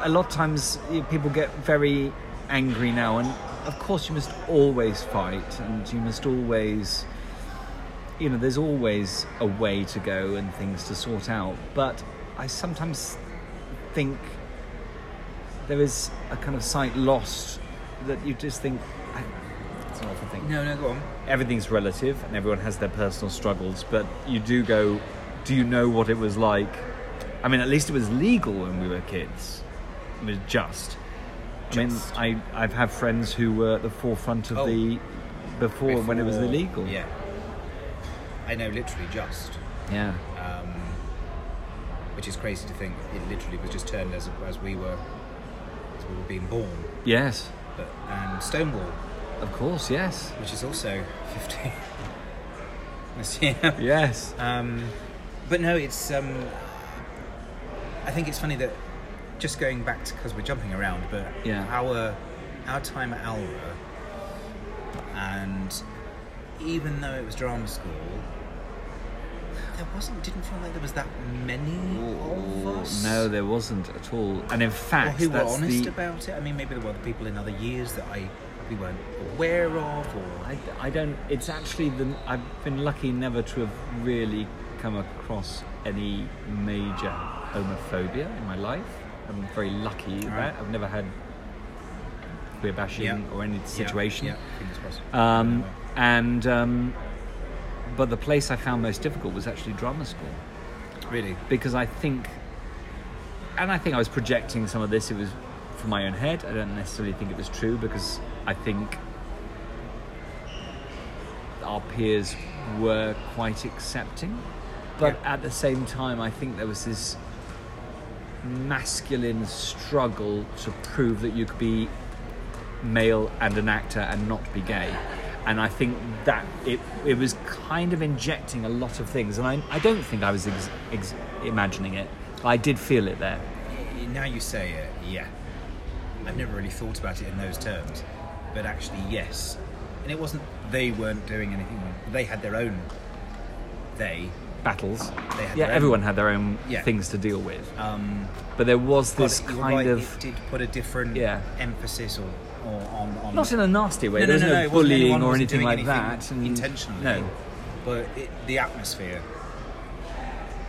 a lot of times people get very angry now, and of course you must always fight, and you must always, you know, there's always a way to go and things to sort out. But I sometimes think there is a kind of sight lost that you just think. I, it's an awful thing No, no, go on. everything's relative and everyone has their personal struggles, but you do go, do you know what it was like? I mean, at least it was legal when we were kids. It was just. I mean, I, I've had friends who were at the forefront of Oh. the before, when it was illegal. Yeah. I know, literally just. Yeah. Um, which is crazy to think it literally was just turned as, as we were as we were being born. Yes. But, and Stonewall, Of course. Yes. which is also 15 this year. Yes. Um, but no, it's. Um, I think it's funny that just going back to because we're jumping around, but Yeah. our our time at Alra, and even though it was drama school, there wasn't. Didn't feel like there was that many of us. No, there wasn't at all. And in Or fact, who were honest the. about it. I mean, maybe there were people in other years that I we weren't aware of, or I, I don't. It's actually the. I've been lucky never to have really come across any major homophobia in my life. I'm very lucky Right. that. I've never had queer bashing Yeah. or any situation. Yeah, yeah. Um, and um, but the place I found most difficult was actually drama school really. because I think, and I think I was projecting some of this. It was from my own head. I don't necessarily think it was true because I think our peers were quite accepting, but Yeah. at the same time, I think there was this masculine struggle to prove that you could be male and an actor and not be gay. And I think that it, it was kind of injecting a lot of things. And I, I don't think I was ex, ex, imagining it. I did feel it there. Now you say it, yeah. I've never really thought about it in those terms, but actually, yes. And it wasn't they weren't doing anything. They had their own. They. Battles. They had Yeah, own- everyone had their own Yeah. things to deal with. Um, But there was this kind right, of. It did put a different Yeah. emphasis or, or on, on. Not in a nasty way. No, there no, was no, no, no, bullying anyone or anything like anything that. and- intentionally. No. But it, the atmosphere.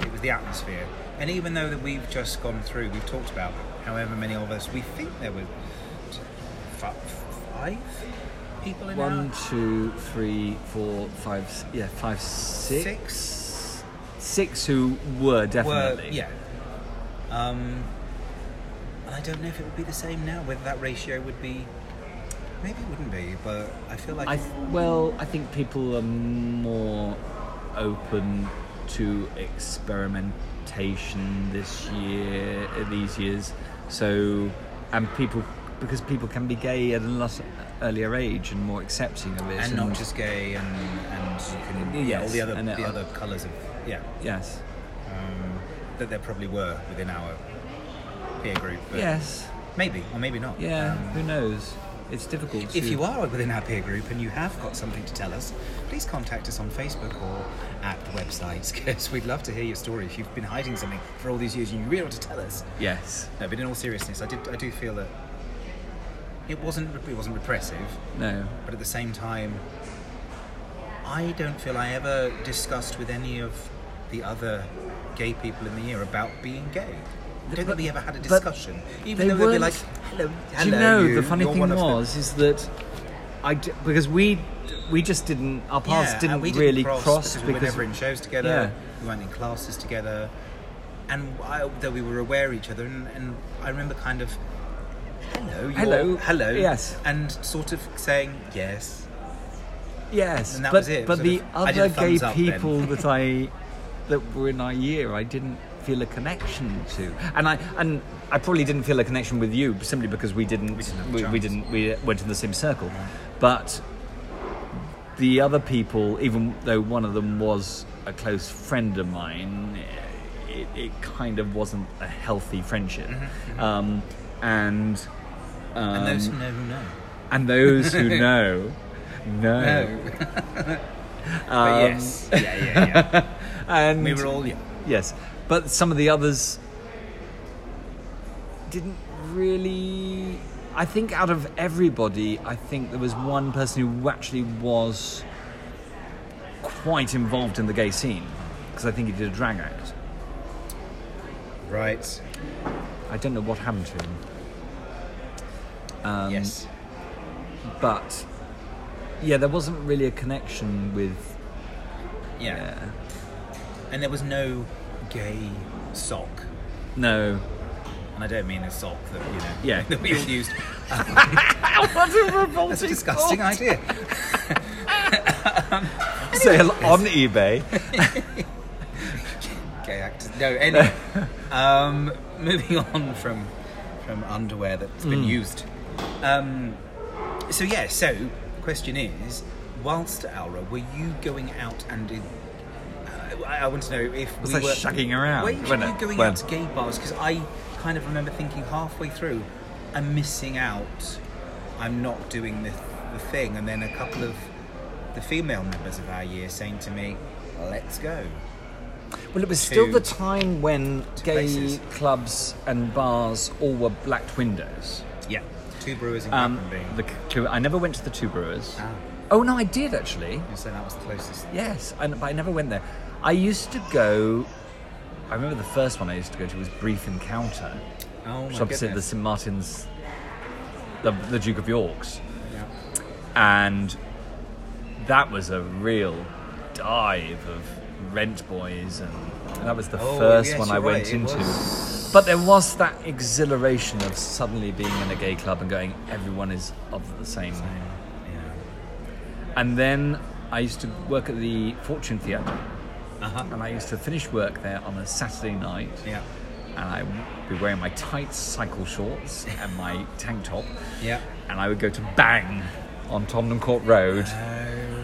It was the atmosphere. And even though that we've just gone through, we've talked about however many of us, we think there were five people in One, our... two, three, four, five. Yeah, five, six. Six? Six who were Were, definitely. yeah. Um, and I don't know if it would be the same now, whether that ratio would be... Maybe it wouldn't be, but I feel like... I th- well, I think people are more open to experimentation this year, these years. So, and people because people can be gay at a lot earlier age and more accepting of it. and not just gay and and you can yeah, all the other the other colours of yeah yes, um, that there probably were within our peer group. But yes, maybe or maybe not. yeah. Um, who knows? It's difficult. if to- you are within our peer group and you have got something to tell us, please contact us on Facebook or at the websites because we'd love to hear your story. If you've been hiding something for all these years and you really want to tell us, yes, no. But in all seriousness, I did I do feel that it wasn't it wasn't repressive, no, but at the same time, I don't feel I ever discussed with any of the other gay people in the year about being gay. I don't think we ever had a discussion, even though they'd be like, "Hello, Do hello." you know you, the funny thing was is that I d- because we we just didn't our paths Yeah, didn't we really cross, cross because we were never in shows together. Yeah. We went in classes together, and I, though we were aware of each other, and, and I remember kind of, hello, Hello, hello, yes. and sort of saying yes. yes, And that but was it, but sort the of- other gay thumbs up then. people that I that were in our year I didn't feel a connection to, and I and I probably didn't feel a connection with you simply because we didn't We didn't we, we didn't we went in the same circle, but the other people, even though one of them was a close friend of mine, it, it kind of wasn't a healthy friendship. Um, and um, Mm-hmm, and those who know who know. and those who know, know. No. But Um, yes, yeah, yeah, yeah. and we were all young. yes, but some of the others didn't really. I think out of everybody, I think there was one person who actually was quite involved in the gay scene because I think he did a drag act. Right. I don't know what happened to him. Um, yes. but yeah, there wasn't really a connection with. Yeah. Yeah. And there was no gay sock. No. And I don't mean a sock that, you know, Yeah. that we all used. what a revolting That's a disgusting idea. Sale on eBay. Gay actors. No, anyway. um, moving on from from underwear that's been used. Um, so yeah, so the question is, whilst at Alra, were you going out and in, I, I want to know if Was we I were shagging around? Where Were you, going when? out to gay bars? Because I kind of remember thinking halfway through, I'm missing out. I'm not doing the the thing, and then a couple of the female members of our year saying to me, "Let's go." Well, it was still the time when gay places. clubs and bars all were blacked windows. Yeah, two brewers in Um, the, I never went to the Two Brewers. Ah. Oh no, I did actually. You say that was the closest. Yes, I, but I never went there. I used to go. I remember the first one I used to go to was Brief Encounter, Oh which my opposite the goodness. St Martin's, the, the Duke of York's, Yeah. and that was a real dive of rent boys, and that was the Oh, first yes, one I you're went it into. was- But there was that exhilaration of suddenly being in a gay club and going, everyone is of the same. Yeah. And then I used to work at the Fortune Theatre, Uh huh. and I used to finish work there on a Saturday night, Yeah. and I would be wearing my tight cycle shorts and my tank top, Yeah. and I would go to Bang on Tottenham Court Road,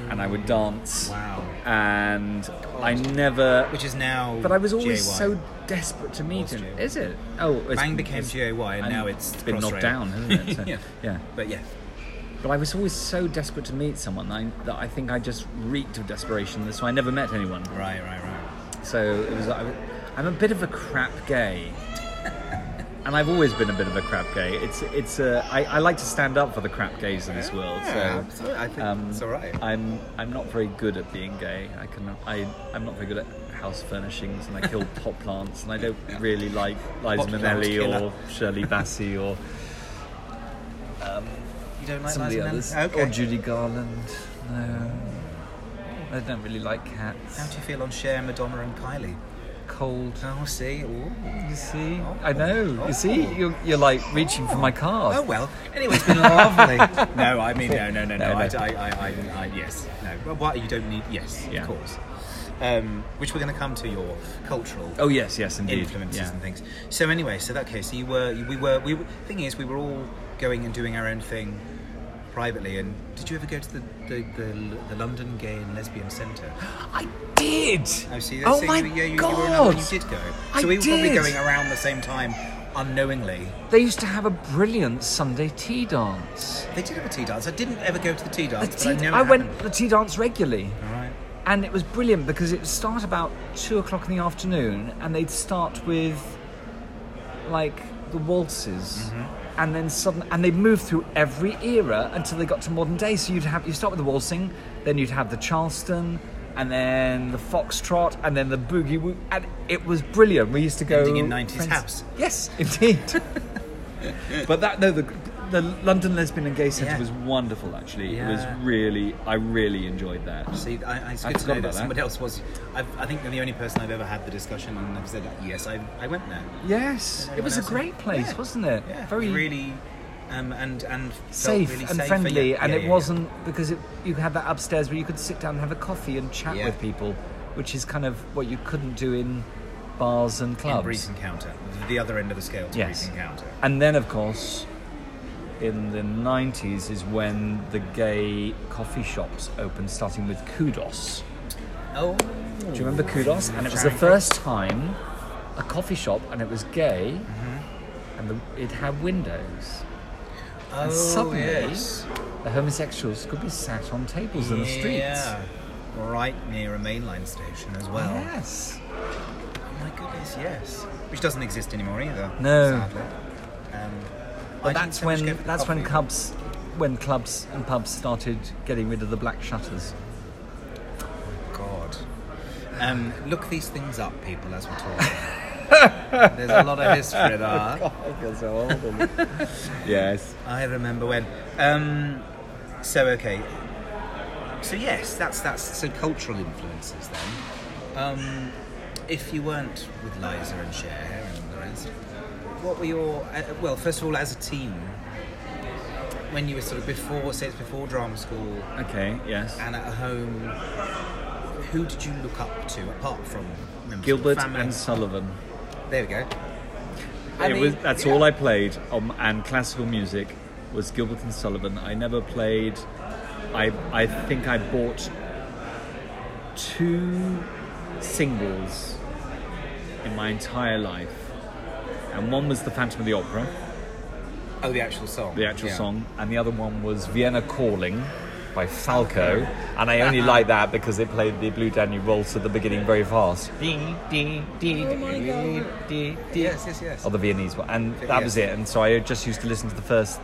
and I would dance, Wow. and I never. Which is now. But I was always GAY. so desperate to meet him. Is it? Oh, Bang became GAY, and now it's been knocked down, hasn't it? So, Yeah. yeah. But yeah. But I was always so desperate to meet someone I, that I think I just reeked of desperation, so I never met anyone. Right. Right. Right. So it was. I, I'm a bit of a crap gay, and I've always been a bit of a crap gay. It's it's. Uh, I, I like to stand up for the crap gays in this world. Yeah, So so I think um, it's all right. I'm I'm not very good at being gay. I can I I'm not very good at house furnishings, and I kill pot plants, and I don't really like Liza Minnelli or Shirley Bassey or You don't like some of the others? Okay. or Judy Garland. No, I don't really like cats. How do you feel on Cher, Madonna, and Kylie? Cold. Oh, see. Ooh. You see, Oh. I know. You see, Oh. you're, you're like reaching for my card. Oh well. Anyway, it's been lovely. no, I mean no, no, no, no. No, I, no. I, I, I, I yes, no. Well, what you don't need? Yes, Yeah. of course. Um, which we're going to come to your cultural Oh yes, yes, indeed. influences Yeah. and things. So anyway, so that case, so you were, we were, we. Were, thing is, we were all going and doing our own thing privately. And did you ever go to the the, the, the London Gay and Lesbian Centre? I did. Oh, see, Oh so my you, yeah, you, God. you were another you did go. I So we were probably going around the same time, unknowingly. They used to have a brilliant Sunday tea dance. They did have a tea dance. I didn't ever go to the tea The dance, tea, but I know I went the tea dance regularly, All right. and it was brilliant because it would start about two o'clock in the afternoon, and they'd start with like the waltzes. Mm-hmm. And then sudden, and they moved through every era until they got to modern day. So you'd have you start with the waltzing, then you'd have the Charleston, and then the foxtrot, and then the boogie woo, and it was brilliant. We used to go Ending in 90s house. Yes, indeed. but that no, the the London Lesbian and Gay Centre Yeah. was wonderful. Actually, it was really I really enjoyed that. See, I, I, it's I good to know that that. somebody else was. I've, I think they're the only person I've ever had the discussion and I've said, yes, I, I went there. Yes, it was a great place, Yeah. wasn't it? Yeah, Very really, um, and and felt safe really and safe. friendly, Yeah, and yeah, it yeah, wasn't because it, you had that upstairs where you could sit down and have a coffee and chat Yeah. with people, which is kind of what you couldn't do in bars and yeah. In clubs. brief encounter, the other end of the scale to Yes. brief encounter. And then, of course, in the 90s is when the gay coffee shops opened, starting with Kudos. Oh, Do you remember Kudos? And it was the first time a coffee shop, and it was gay, Mm-hmm. and the, it had windows. Oh, suddenly- yes. The homosexuals could be sat on tables in the streets. Right near a mainline station as well. Yes. Oh my goodness, yes. Which doesn't exist anymore either. No. Sadly. But that's when go for the that's when clubs when clubs and pubs started getting rid of the black shutters. God. Um, look these things up, people, as we're talking. There's a lot of history there. I feel so old. yes. I remember when. Um, so okay. So yes, that's that's so cultural influences then. Um, if you weren't with Liza and Cher and the rest, what were your uh, well? First of all, as a team, when you were sort of before, say it's before drama school Okay. Yes. and at home, who did you look up to apart from members of the Gilbert family? and Sullivan. There we go. it was, that's all I played, um, and classical music was Gilbert and Sullivan. I never played. I I think I bought two singles in my entire life, and one was the Phantom of the Opera, Oh, the actual song. the actual Yeah. song, and the other one was Vienna Calling by Falco, and I only like that because it played the Blue Danube Waltz at the beginning very fast. Oh my God. Yes, yes, yes. Or the Viennese one, and that Yes. was it. And so I just used to listen to the first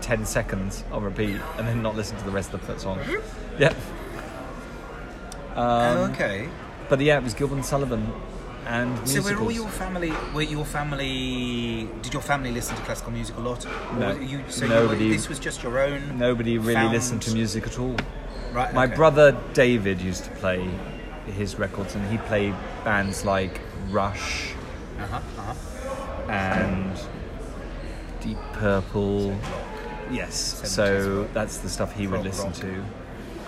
ten seconds on repeat, and then not listen to the rest of the song. Mm-hmm. Yeah. oh, um, okay. But yeah, it was Gilbert Sullivan, and So musicals. were all your family? Were your family? Did your family listen to classical music a lot? No. you, so Nobody- You, were- this was just your own. Nobody really found- listened to music at all. Right. My okay. brother David used to play his records, and he played bands like Rush Uh-huh, uh-huh. and Deep Purple. Yes, so that's the stuff he would listen to.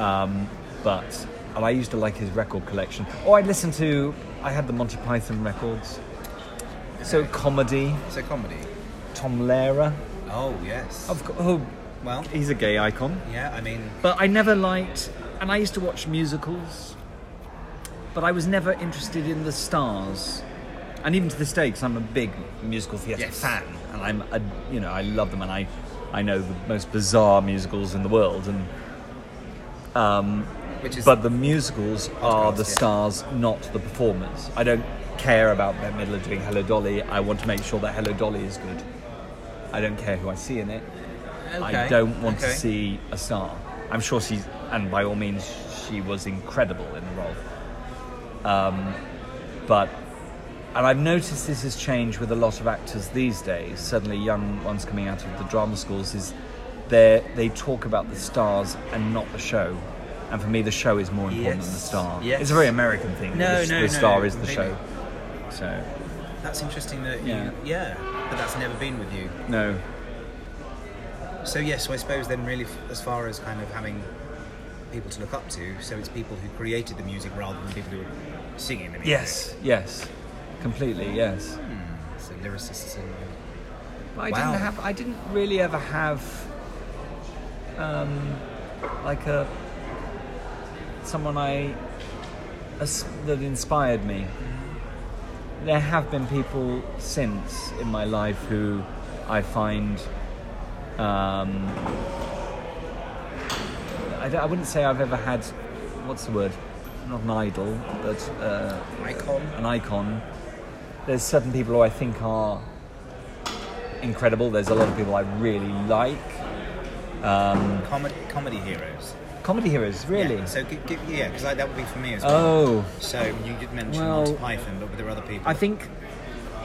Um, but and I used to like his record collection. Or I'd listen to. I had the Monty Python records. So comedy, So comedy. Tom Lehrer. Oh yes. Of course, oh, well, he's a gay icon. yeah. I mean, But I never liked, and I used to watch musicals, but I was never interested in the stars. And even to this day, because I'm a big musical theatre Yes. fan, and I'm, a, you know, I love them, and I, I know the most bizarre musicals in the world, and um, which is but the musicals are the yeah. stars, not the performers. I don't care about Bette Midler doing Hello Dolly. I want to make sure that Hello Dolly is good. I don't care who I see in it. I don't want to see a star. I'm sure she's, and by all means, she was incredible in the role. Um, but, and I've noticed this has changed with a lot of actors these days. Certainly, young ones coming out of the drama schools is they talk about the stars and not the show. And for me, the show is more important than the star. yes. It's a very American thing. No, the, no, the no, star is the completely. show. So that's interesting that Yeah. you, yeah, but that's never been with you. no, So yes, so I suppose then really, as far as kind of having people to look up to, so it's people who created the music rather than people who are singing the music. yes, yes, completely, yes. Hmm. So lyricists and But I Wow. didn't have. I didn't really ever have, um, like a someone I that inspired me. There have been people since in my life who I find. Um, I, I wouldn't say I've ever had. What's the word? Not an idol, but uh, icon. an icon. There's certain people who I think are incredible. There's a lot of people I really like. Um, Comedy, comedy heroes. Comedy heroes, really. Yeah, so gi- gi- yeah, because that would be for me as well. Oh, So you did mention Well, Monty Python, but were there other people? I think.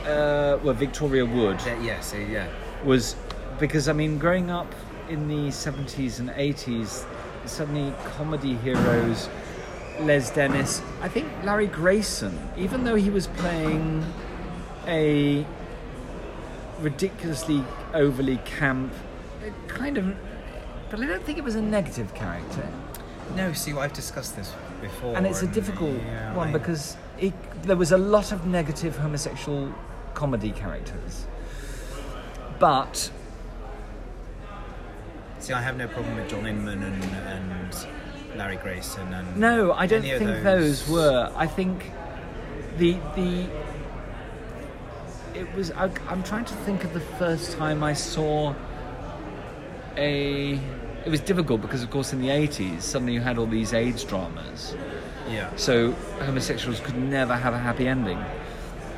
Uh, well, Victoria Wood That- yeah, so yeah. was because I mean, growing up in the 70s and 80s, suddenly comedy heroes, Les Dennis, I think Larry Grayson, even though he was playing a ridiculously overly camp, kind of, but I don't think it was a negative character. No, see, I've discussed this before. and it's a difficult yeah, one I- because it, there was a lot of negative homosexual comedy characters. But See, I have no problem with John Inman and, and Larry Grayson and no, I don't think those. were. I think the the it was. I, I'm trying to think of the first time I saw a it was difficult because, of course, in the 80s, suddenly you had all these AIDS dramas. Yeah. So homosexuals could never have a happy ending.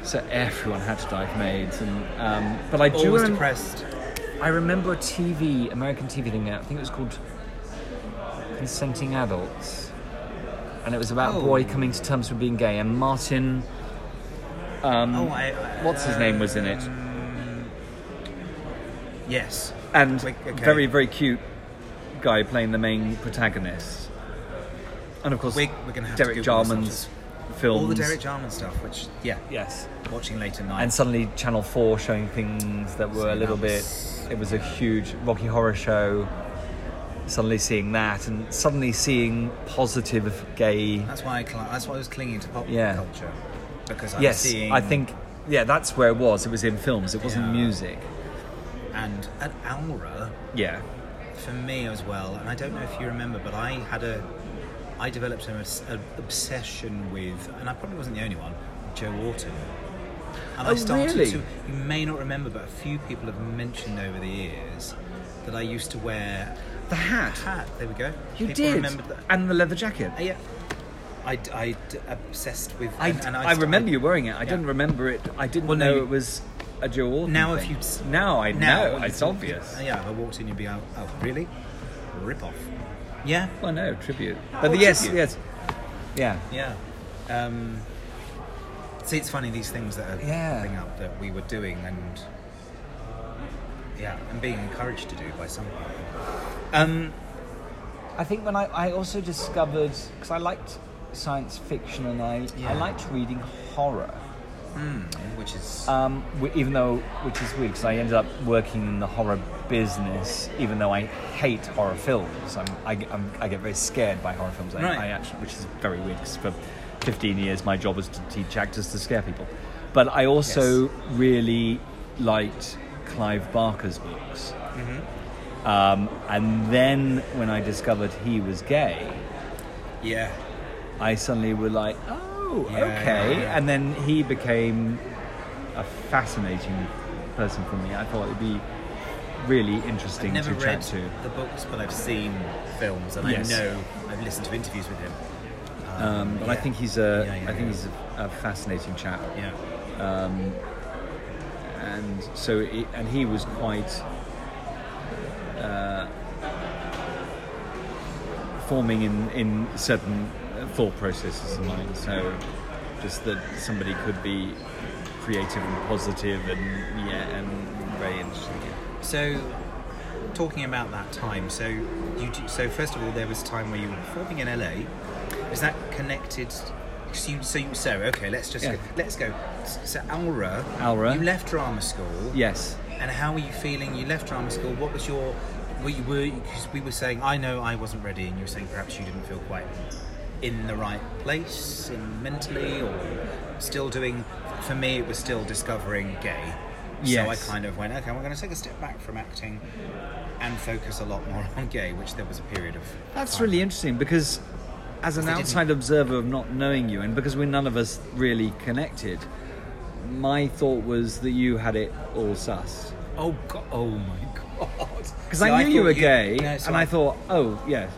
So everyone had to die from AIDS. And um, but I do Always rem- depressed. I remember a TV, American TV thing. I think it was called Consenting Adults, and it was about a boy Oh. coming to terms with being gay. And Martin, um, Oh, I, what's his name was in it? um, Yes. and Like, okay. very very cute guy playing the main protagonist. And of course, We're, we're going to have Derek to Jarman's after- films. All the Derek Jarman stuff, which, yeah, yes. watching late at night. and suddenly Channel Four showing things that were So a little that bit. It was a huge Rocky Horror Show. Suddenly seeing that, and suddenly seeing positive gay. that's why I cl- that's why I was clinging to pop Yeah. culture because I was yes, seeing I think. Yeah, that's where it was. It was in films. It wasn't Yeah. music. and at Alra Yeah. For me as well. And I don't know if you remember, but I had a I developed an, an obsession with, and I probably wasn't the only one, Joe Orton. And Oh, I started really? to. You may not remember, but a few people have mentioned over the years that I used to wear The hat. hat. There we go. You people did. Remembered that. And the leather jacket. Uh, yeah. I, I obsessed with. I, and, and I, remember I- you wearing it. I yeah. didn't remember it. I didn't Well, know you- it was a Joe Orton Now, if you'd now I Now, know it's you- obvious. Yeah, if I walked in, you'd be out. Oh, really? Rip off. Yeah. Well, no tribute, but Oh, yes, tribute. yes, yeah. Yeah. Um, see, it's funny these things that are Yeah. popping up that we were doing and yeah, and being encouraged to do by some people. Um, I think when I, I also discovered because I liked science fiction and I Yeah. I liked reading horror. Hmm, which is Um, even though, which is weird, because I ended up working in the horror business, even though I hate horror films. I'm, I, get- I'm, I get very scared by horror films. I, Right. I actually, which is very weird, because for 15 years my job was to teach actors to scare people. But I also Yes. really liked Clive Barker's books. Mm-hmm. Um, and then when I discovered he was gay, yeah. I suddenly were like, oh, Yeah, okay. yeah, yeah. And then he became a fascinating person for me. I thought it'd be really interesting to read chat to. the books, but I've seen films and Yes. I know I've listened to interviews with him. Um, but I think he's a, Yeah, yeah, I think yeah. he's a, a fascinating chap. Yeah. Um, and so, he, and he was quite uh, forming in, in certain thought processes of mine. So, just that somebody could be creative and positive and yeah, and very interesting. So, talking about that time, so you do, so first of all, there was a time where you were performing in LA. Is that connected? So you, so you, so okay, let's just Yeah. go, let's go. So Alra, Alra. you left drama school. Yes. And how were you feeling? You left drama school. What was your? Were you, were because we were saying I know I wasn't ready, and you were saying perhaps you didn't feel quite in the right place in mentally, or still doing. For me, it was still discovering gay. Yes. So I kind of went, okay, we're going to take a step back from acting and focus a lot more on gay, which there was a period of. That's really interesting because, as an outside observer of not knowing you, and because we're none of us really connected, my thought was that you had it all sus. Oh god! Oh my god! Because So I knew you thought were gay, no, so and I, thought, oh yeah,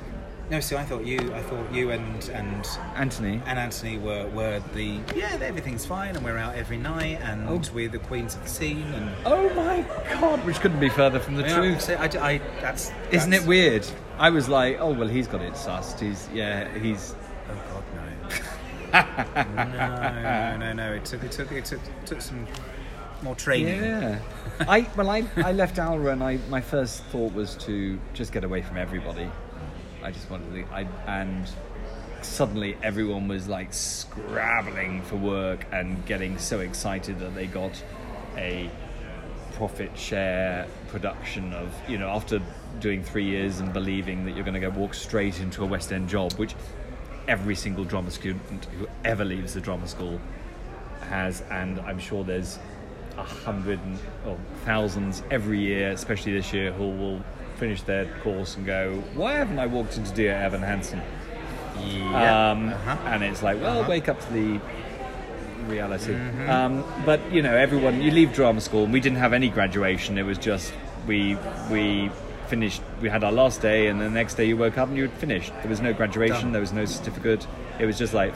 no. see, I thought you. I thought you and and Anthony. and Anthony were, were the yeah everything's fine and we're out every night and Oh. we're the queens of the scene and Oh my god, which couldn't be further from the Yeah, truth. So I, I, that's Isn't that's- it weird? I was like, oh well, he's got it sussed. He's yeah, he's Oh God no. no, no, no, no. It took it took it took took some more training. Yeah. I well I, I left Alra and I my first thought was to just get away from everybody. I just wanted to I and suddenly everyone was like scrabbling for work and getting so excited that they got a profit share production of you know after doing three years and believing that you're going to go walk straight into a West End job, which every single drama student who ever leaves the drama school has, and I'm sure there's a hundred or thousands every year, especially this year, who will finish their course and go, "Why haven't I walked into Dear Evan Hansen?" Yeah. Um, Uh-huh. And it's like, well, Uh-huh. wake up to the reality. Mm-hmm. Um, but you know, everyone you leave drama school, and we didn't have any graduation. It was just we we finished. We had our last day, and the next day you woke up and you had finished. There was no graduation. Done. There was no certificate. It was just like,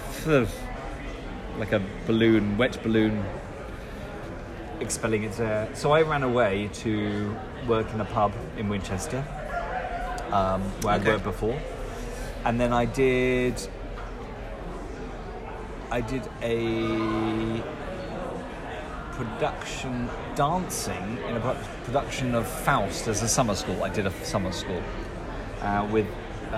like a balloon, wet balloon, expelling its air. So I ran away to work in a pub in Winchester, um, where I'd worked before, and then I did. I did a production dancing in a production of Faust as a summer school. I did a summer school uh, with uh,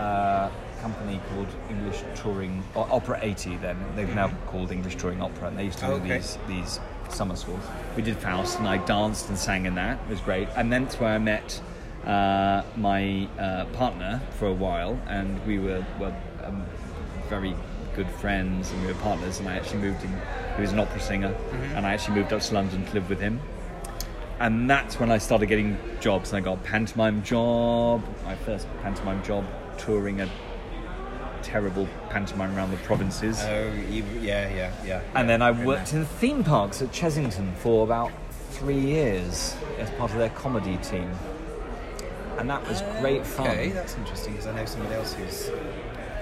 a company called English Touring or Opera 80. Then they've now called English Touring Opera, and they used to do Okay. these these summer schools. We did Faust, and I danced and sang in that. It was great, and then that's where I met. Uh, my uh, partner for a while, and we were, were um, very good friends, and we were partners. And I actually moved in. He was an opera singer, and I actually moved up to London to live with him and that's when I started getting jobs. And I got a pantomime job, my first pantomime job, touring a terrible pantomime around the provinces. Oh, you, yeah, yeah, yeah. and then I worked in theme parks at Chessington for about three years as part of their comedy team. And that was great fun. Okay, that's interesting because I know somebody else who's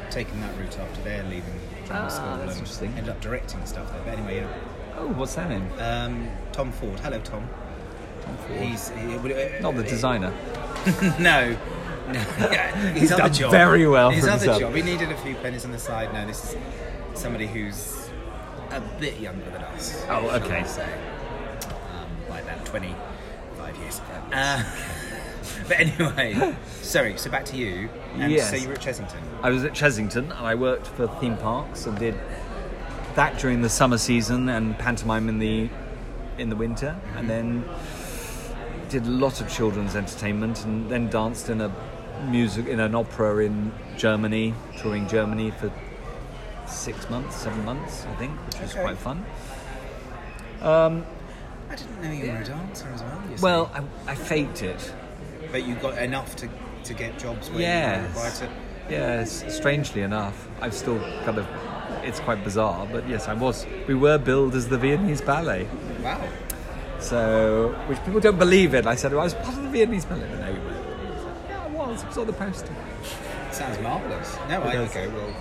taken that route after they're leaving drama Ah, school that's and interesting. ended up directing stuff there. But anyway, yeah. Oh, what's that name? um, Tom Ford. Hello, Tom. Tom Ford. He's he, uh, Not the designer. no. No, yeah, He's other done job. very well He's other himself. job. He needed a few pennies on the side. No, this is somebody who's a bit younger than us. Oh, okay. Say. Um, by about twenty-five years. Uh, but anyway, sorry. So back to you. And Yes. So you were at Chessington. I was at Chessington and I worked for theme parks and did that during the summer season and pantomime in the in the winter and then did a lot of children's entertainment and then danced in a music in an opera in Germany, touring Germany for six months, seven months, I think, which was Okay. quite fun. Um, I didn't know you were a dancer as well. you well. I, I faked it. but you got enough to to get jobs where you were Yes. required to. Yes, strangely enough, I've still kind of. It's quite bizarre, but yes, I was. We were billed as the Viennese ballet, Wow. so which people don't believe it. I said I was part of the Viennese ballet. No, you weren't. Yeah, I was. It was on the poster. Sounds marvellous. No, I okay. Well,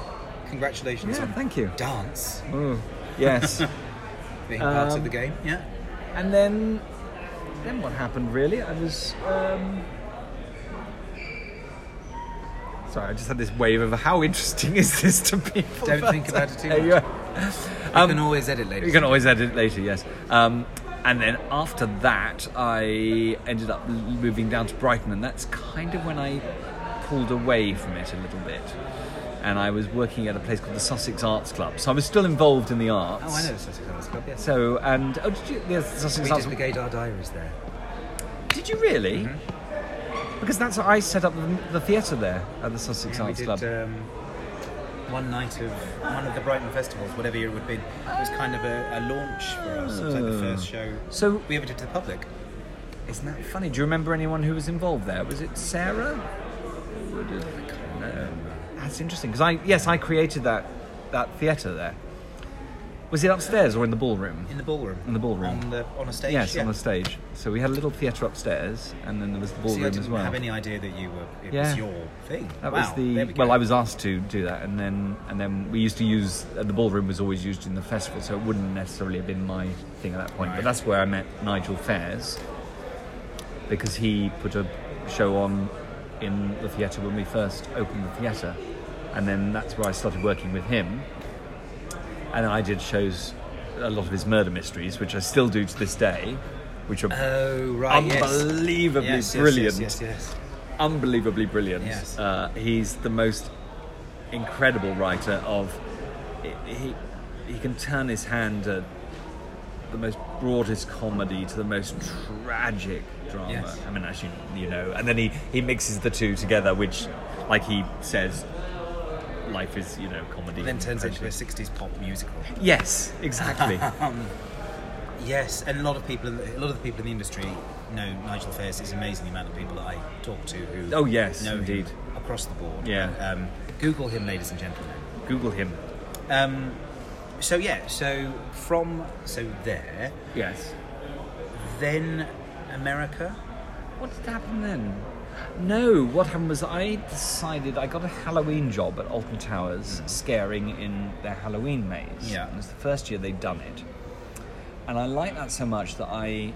congratulations Yeah, on thank you. dance Oh, yes. being part of Um, the game. Yeah. and then, then what happened? Really, I was. Um, Sorry, I just had this wave of how interesting is this to people? Don't think about it too much. you. You Um, can always edit later. You can always edit later, yes. Um, and then after that, I ended up moving down to Brighton, and that's kind of when I pulled away from it a little bit. And I was working at a place called the Sussex Arts Club, so I was still involved in the arts. Oh, I know the Sussex Arts Club. Yes. So, and oh, did you? The Sussex we Arts the Gaydar Diaries there. Did you really? Mm-hmm. Because that's I set up the, the theatre there at the Sussex Yeah, Arts did Club. um, one night of one of the Brighton festivals, whatever year it would have been. It was kind of a, a launch for us. It was like the first ah. show so, we ever did to the public. isn't that funny? Do you remember anyone who was involved there? Was it Sarah? Would I can't know. That's interesting because I yes I created that that theatre there. Was it upstairs or in the ballroom? In the ballroom. In the ballroom. On the on a stage. yes, yeah. on the stage. So we had a little theatre upstairs, and then there was the See, I ballroom didn't as well. have any idea that you were. It Yeah. was your thing. That wow. was the we well. I was asked to do that, and then and then we used to use uh, the ballroom was always used in the festival, so it wouldn't necessarily have been my thing at that point. Right. But that's where I met Nigel Fairs because he put a show on in the theatre when we first opened the theatre, and then that's where I started working with him. And I did shows, a lot of his murder mysteries, which I still do to this day, which are Oh right. unbelievably Yes, yes, brilliant Yes, yes, yes. unbelievably brilliant. Yes. Uh, he's the most incredible writer of. He he can turn his hand at the most broadest comedy to the most tragic drama. Yes. I mean, actually, you know, and then he he mixes the two together, which, like he says, life is you know comedy. Then turns into a '60s pop musical. Yes, exactly. Yes, and a lot of people, in the, a lot of the people in the industry know Nigel Fairs is amazing. The amount of people that I talk to who Oh, yes, know indeed. across the board. Yeah. Um, Google him, ladies and gentlemen. Google him. Um, so yeah, so from so there, Yes. then America. What did happen then? No, what happened was I decided I got a Halloween job at Alton Towers, scaring in their Halloween maze. Yeah. It was the first year they'd done it. And I liked that so much that I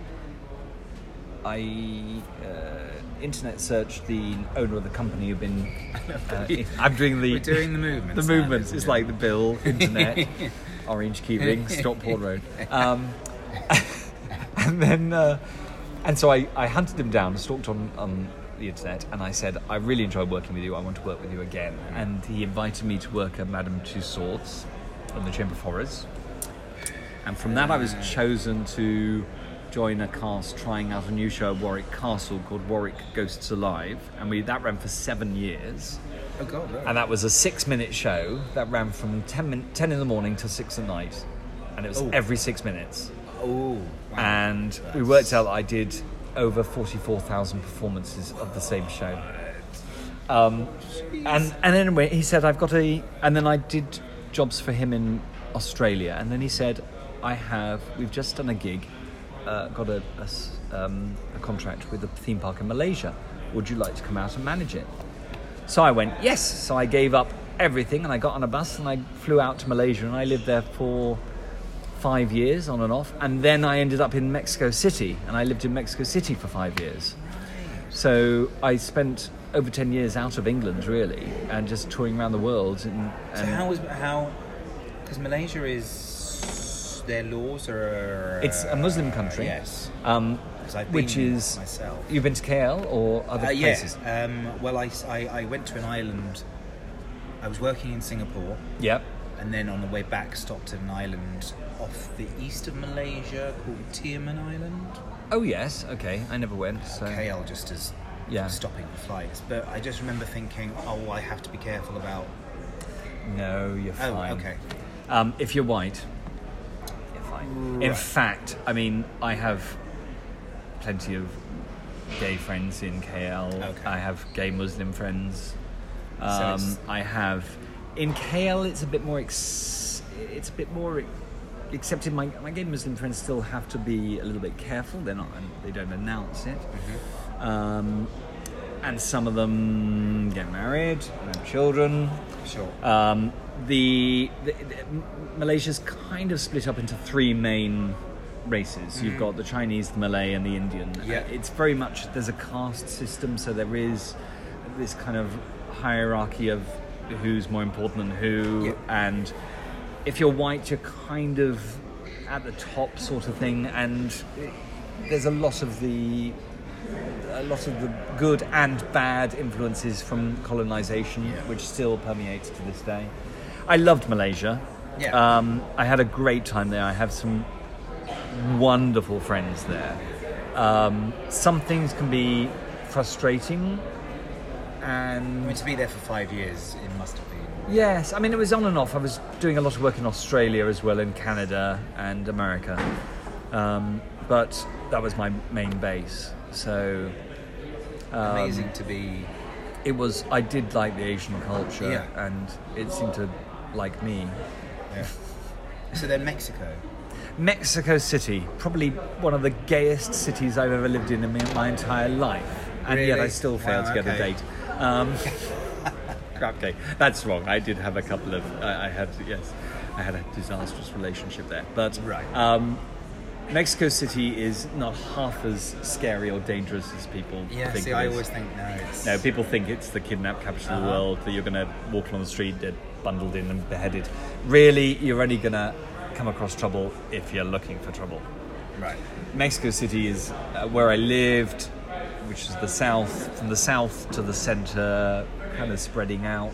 I uh, internet searched the owner of the company who'd been. Uh, I'm doing the We're doing the the movements. now, movements. It's it? like the Bill Internet, Orange Keyring, Stockport Road. Um, and then, uh, and so I, I hunted him down, stalked on, on the internet, and I said, I really enjoyed working with you. I want to work with you again. Mm. And he invited me to work at Madame Tussauds in the Chamber of Horrors. And from that, I was chosen to join a cast trying out a new show at Warwick Castle called Warwick Ghosts Alive, and we that ran for seven years. Oh God, really? And that was a six-minute show that ran from 10, min- 10 in the morning till six at night, and it was Oh. every six minutes. oh, wow. And we worked out that I did over forty-four thousand performances of the same show. Um, and and anyway, he said I've got a, and then I did jobs for him in Australia, and then he said I have. We've just done a gig, uh, got a, a um, a contract with a theme park in Malaysia. Would you like to come out and manage it? So I went yes. So I gave up everything, and I got on a bus and I flew out to Malaysia, and I lived there for five years on and off, and then I ended up in Mexico City, and I lived in Mexico City for five years. So I spent over ten years out of England, really, and just touring around the world. And, So how was how? Because Malaysia is their laws are. It's a Muslim country. Yes. um, which is myself. you've been to KL or other Uh, yeah. places? Um, well, I, I, I went to an island. I was working in Singapore, Yep. and then on the way back, stopped at an island off the east of Malaysia called Tioman Island. Oh yes. Okay. I never went. So KL just as Yeah. stopping flights. But I just remember thinking, oh, I have to be careful about. no, you're Oh, fine. okay. Um, if you're white, you're fine. In fact, I mean, I have plenty of gay friends in KL. Okay. I have gay Muslim friends. Um, it's- I have in KL. It's a bit more. Ex- it's a bit more accepted. My, my gay Muslim friends still have to be a little bit careful. They're not. They don't announce it. Mm-hmm. Um, and some of them get married, and have children. Sure. Um, the, the, the Malaysia's kind of split up into three main races. You've got the Chinese, the Malay, and the Indian. Mm-hmm. Yeah. It's very much there's a caste system, so there is this kind of hierarchy of who's more important than who, Yeah. and if you're white, you're kind of at the top sort of thing, and there's a lot of the a lot of the good and bad influences from colonization, Yeah. which still permeates to this day. I loved Malaysia. Yeah. Um, I had a great time there. I have some wonderful friends there. Um, some things can be frustrating, I and mean, to be there for five years, it must have been. Yes, I mean it was on and off. I was doing a lot of work in Australia as well, in Canada and America, um, but that was my main base. So um, Amazing to be. it was. I did like the Asian culture, Yeah. and it seemed to like me. Yeah. So then Mexico. Mexico City, probably one of the gayest cities I've ever lived in in my- entire life, and yet I still failed Wow, to get a date. Um, okay, that's wrong. I did have a couple of. I, I had yes, I had a disastrous relationship there, but Right. Um, Mexico City is not half as scary or dangerous as people Yeah. think. See, I always think no. It's, No, people think it's the kidnap capital of the Uh-huh. world, that you're going to walk along the street, dead, bundled in and beheaded. Really, you're only going to come across trouble if you're looking for trouble. Right. Mexico City is uh, where I lived, which is the south, from the south to the center, kind of spreading out.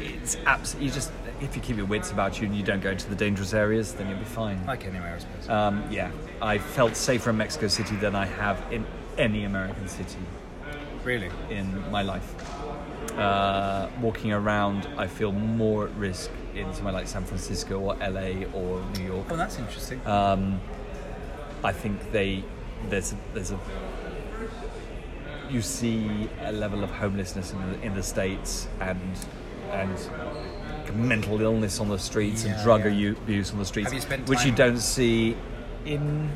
It's absolutely, you just, if you keep your wits about you and you don't go into the dangerous areas, then you'll be fine. Like anywhere, I suppose. Um, yeah, I felt safer in Mexico City than I have in any American city really. in my life. Uh, walking around, I feel more at risk in somewhere like San Francisco or LA or New York. Oh, that's interesting. Um, I think they there's a, there's a you see a level of homelessness in the, in the states and and mental illness on the streets Yeah, and drug yeah. abuse on the streets, Have you spent which you don't see in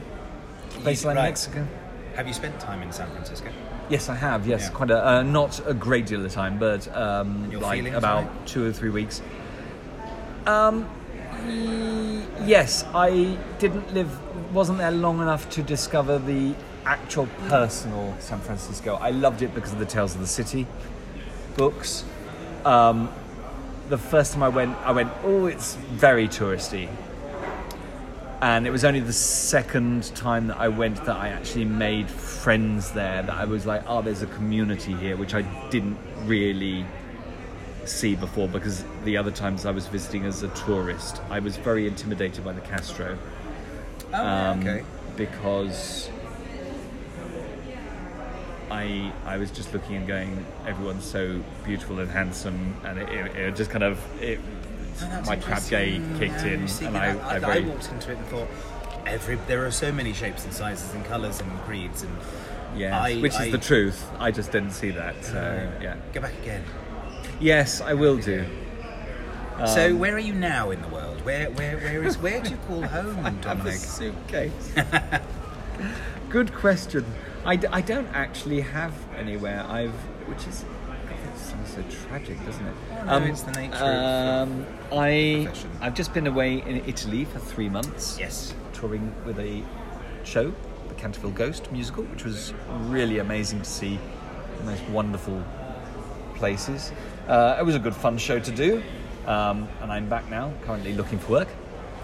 places like right. Mexico. Have you spent time in San Francisco? Yes, I have. Yes, Yeah. quite a uh, not a great deal of time, but um, like about it? two or three weeks. Um, yes, I didn't live, wasn't there long enough to discover the actual personal San Francisco. I loved it because of the Tales of the City books. Um, the first time I went, I went, oh, it's very touristy. And it was only the second time that I went that I actually made friends there. That I was like, oh, there's a community here, which I didn't really see before because the other times I was visiting as a tourist, I was very intimidated by the Castro. Oh, um, okay. Because I I was just looking and going, everyone's so beautiful and handsome, and it, it, it just kind of it, Oh, my crab gay kicked Yeah, in, see, and I, I, I, I very, walked into it and thought, every there are so many shapes and sizes and colours and creeds and yeah, which is I- the truth. I just didn't see that. So yeah, Go back again. yes, I will do. Um, so where are you now in the world? Where where where is where do you call home, Dominic? I have a suitcase. Good question. I, d- I don't actually have anywhere. I've which is sounds so tragic, doesn't it? Oh, no, it's the nature of- Um, I profession. I've just been away in Italy for three months. Yes. touring with a show, the Canterville Ghost musical, which was really amazing to see. The most wonderful places. Uh, it was a good fun show to do, um, and I'm back now. Currently looking for work.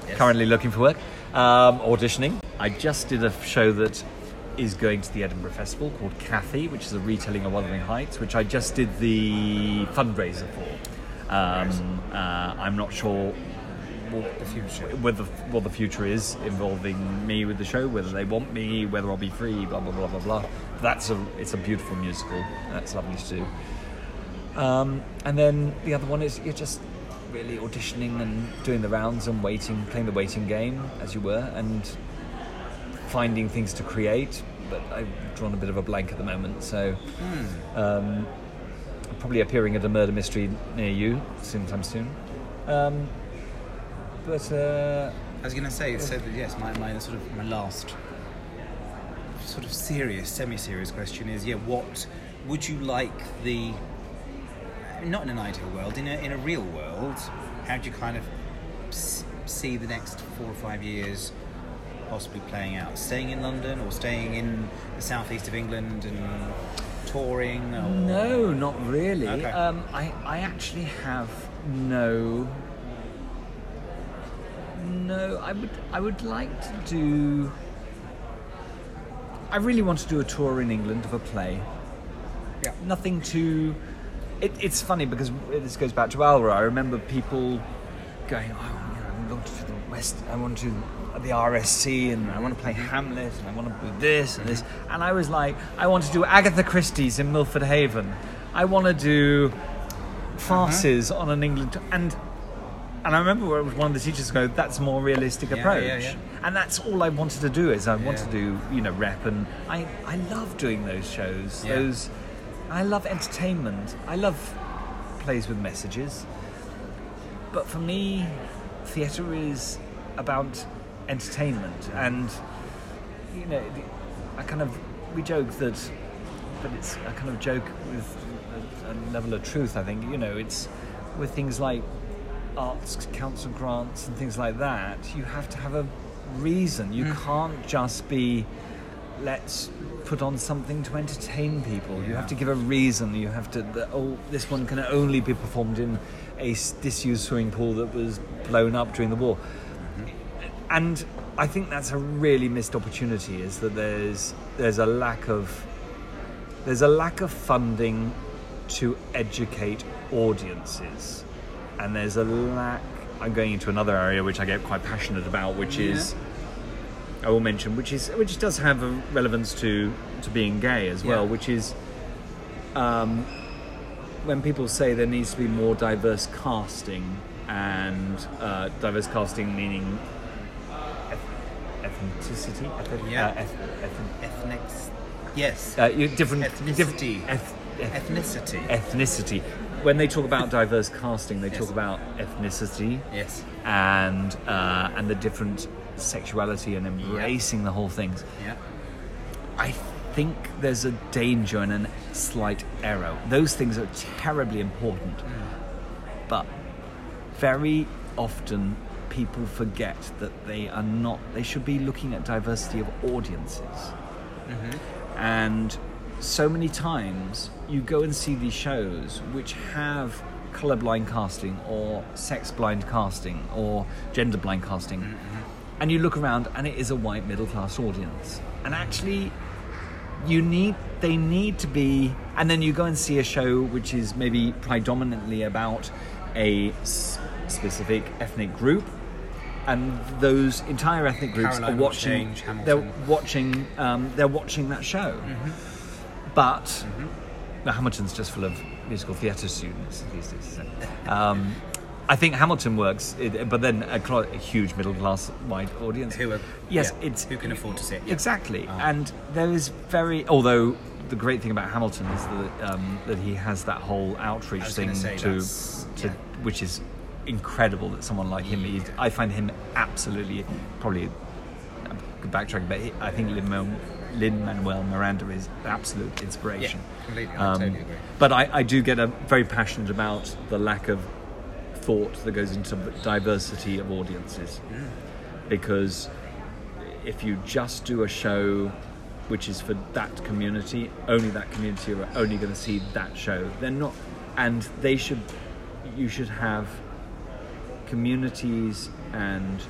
Yes. Currently looking for work. Um, auditioning. I just did a show that is going to the Edinburgh Festival called Kathy, which is a retelling of Wuthering Heights, which I just did the fundraiser for. Um, uh, I'm not sure what The future. whether what the future is involving me with the show, whether they want me, whether I'll be free, blah blah blah blah blah. That's a it's a beautiful musical. That's lovely to do. Um, and then the other one is you're just really auditioning and doing the rounds and waiting, playing the waiting game as you were, and finding things to create. But I've drawn a bit of a blank at the moment, so um, probably appearing at a murder mystery near you sometime soon. Um, but uh, I was going to say, so that, yes, my, my sort of my last sort of serious, semi-serious question is, yeah, what would you like the not in an ideal world, in a in a real world, how do you kind of see the next four or five years possibly playing out? Staying in London or staying in the southeast of England and touring? Or... no, not really. Okay. Um, I I actually have no. No, I would I would like to do. I really want to do a tour in England of a play. Yeah. nothing too. It, it's funny because this goes back to Alra. I remember people going, "Oh, you know, I'm going to the West. I want to the RSC, and I want to play Hamlet, and I want to do this and this." And I was like, "I want to do Agatha Christie's in Milford Haven. I want to do farces uh-huh. on an England." And and I remember where one of the teachers go, "That's a more realistic approach." yeah, yeah. And that's all I wanted to do is I want Yeah. to do you know rep, and I I love doing those shows. Yeah. Those I love entertainment. I love plays with messages. But for me, theatre is about entertainment, and you know, I kind of we joke that, but it's a kind of joke with a, a level of truth. I think you know, it's with things like arts council grants and things like that. You have to have a reason. You mm. can't just be let's put on something to entertain people. You have to give a reason. You have to. The, oh, this one can only be performed in a disused swimming pool that was blown up during the war. And I think that's a really missed opportunity. Is that there's there's a lack of there's a lack of funding to educate audiences, and there's a lack. I'm going into another area which I get quite passionate about, which is I will mention, which is which does have a relevance to to being gay as well, Yeah. which is um, when people say there needs to be more diverse casting, and uh, diverse casting meaning ethnicity, eth- Yeah. uh, eth- eth- Ethnic. Yes. uh, different Ethnicity. eth- eth- Ethnicity. ethnicity. When they talk about diverse casting, they Yes. talk about ethnicity yes. and and the different sexuality and embracing the whole things. Yeah. I think there's a danger and a slight error. Those things are terribly important, but very often people forget that they are not. They should be looking at diversity of audiences, mm-hmm. and so many times you go and see these shows which have colorblind casting or sex blind casting or gender blind casting mm-hmm. and you look around and it is a white middle class audience. And actually you need they need to be and then you go and see a show which is maybe predominantly about a specific ethnic group and those entire ethnic groups Caroline are watching change, they're watching um, they're watching that show but Mm-hmm. the Hamilton's just full of musical theatre students these days. So. Um, I think Hamilton works, it, but then a, cl- a huge middle class white audience. Who are, yes, yeah, it's who can afford to sit? Yeah. exactly, Ah. and there is very. Although the great thing about Hamilton is that um, that he has that whole outreach thing say to, to yeah. which is incredible. That someone like him, he's, I find him absolutely probably backtracking, but he, I think Lin Manuel Miranda is absolute inspiration. Yeah, completely. I Um, totally agree. But I, I do get a, very passionate about the lack of thought that goes into diversity of audiences. Because if you just do a show which is for that community, only that community are only going to see that show. They're not, and they should, you should have communities and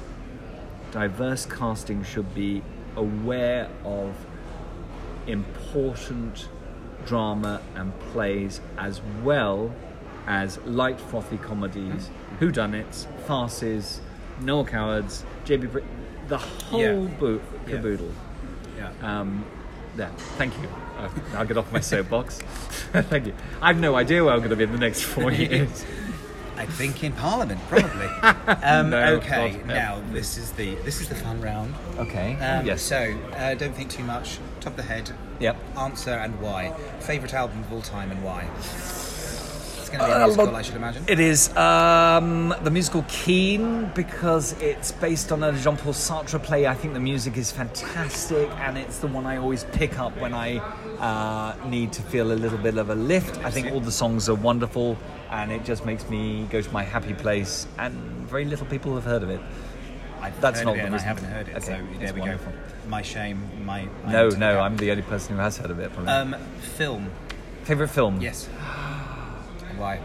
diverse casting should be aware of important drama and plays as well as light frothy comedies, whodunits, farces, Noel Cowards, JB Brit, the whole Yeah. bo- Yeah. caboodle. Yeah. Um, there, thank you. Uh, I'll get off my soapbox. thank you. I have no idea where I'm going to be in the next four years. I think in Parliament, probably. um, No, okay, God, now this is the this is the fun round. okay. Um, yes. So uh, don't think too much. Top of the head. Yep. Answer and why. Favorite album of all time and why. Going to be Uh, a musical, look, I should imagine. It is um, the musical Kean because it's based on a Jean Paul Sartre play. I think the music is fantastic and it's the one I always pick up when I uh, need to feel a little bit of a lift. I think all the songs are wonderful and it just makes me go to my happy place, and very little people have heard of it. I've that's not it and I haven't heard it. Okay, so there we wonderful. go. My shame. My. my No, no. I'm the only person who has heard of it. Probably. Um, film. Favorite film? Yes. Why?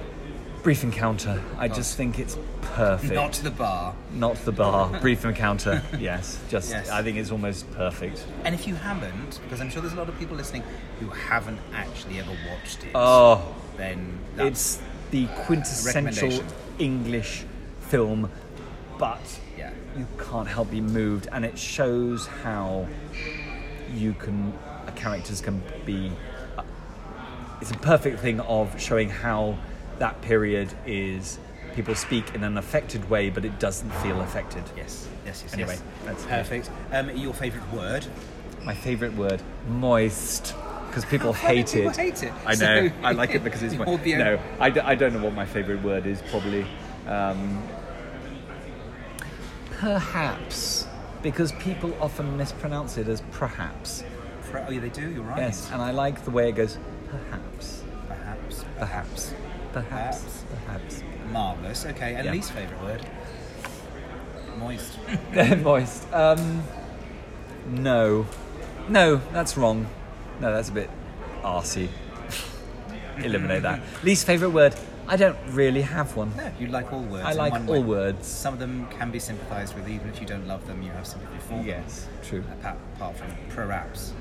Brief Encounter. I just think it's perfect. Not to the bar. Not the bar. Brief encounter. Yes. Just. Yes. I think it's almost perfect. And if you haven't, because I'm sure there's a lot of people listening who haven't actually ever watched it, Oh, then that's, it's the quintessential English film, but yeah. you can't help be moved, and it shows how you can characters can be. It's a perfect thing of showing how that period is. People speak in an affected way, but it doesn't feel affected. Yes. Yes. Yes. Anyway, yes. that's perfect. Um, your favourite word? My favourite word, moist, because people hate people it. hate it? I know. So- I like it because it's moist. No, I, d- I don't know what my favourite word is. Probably, um, perhaps, because people often mispronounce it as perhaps. Oh, yeah, they do. You're right. Yes, and I like the way it goes. Perhaps, Perhaps. perhaps, perhaps, Perhaps. perhaps. Marvelous. Okay. And Yeah. least favourite word? Moist. moist. Um, no, no, that's wrong. No, that's a bit arsey. Eliminate that. Least favourite word? I don't really have one. No, you like all words. I in like one all way. words. Some of them can be sympathised with, even if you don't love them. You have sympathy for them. Yes, true. Apart, apart from prolapse.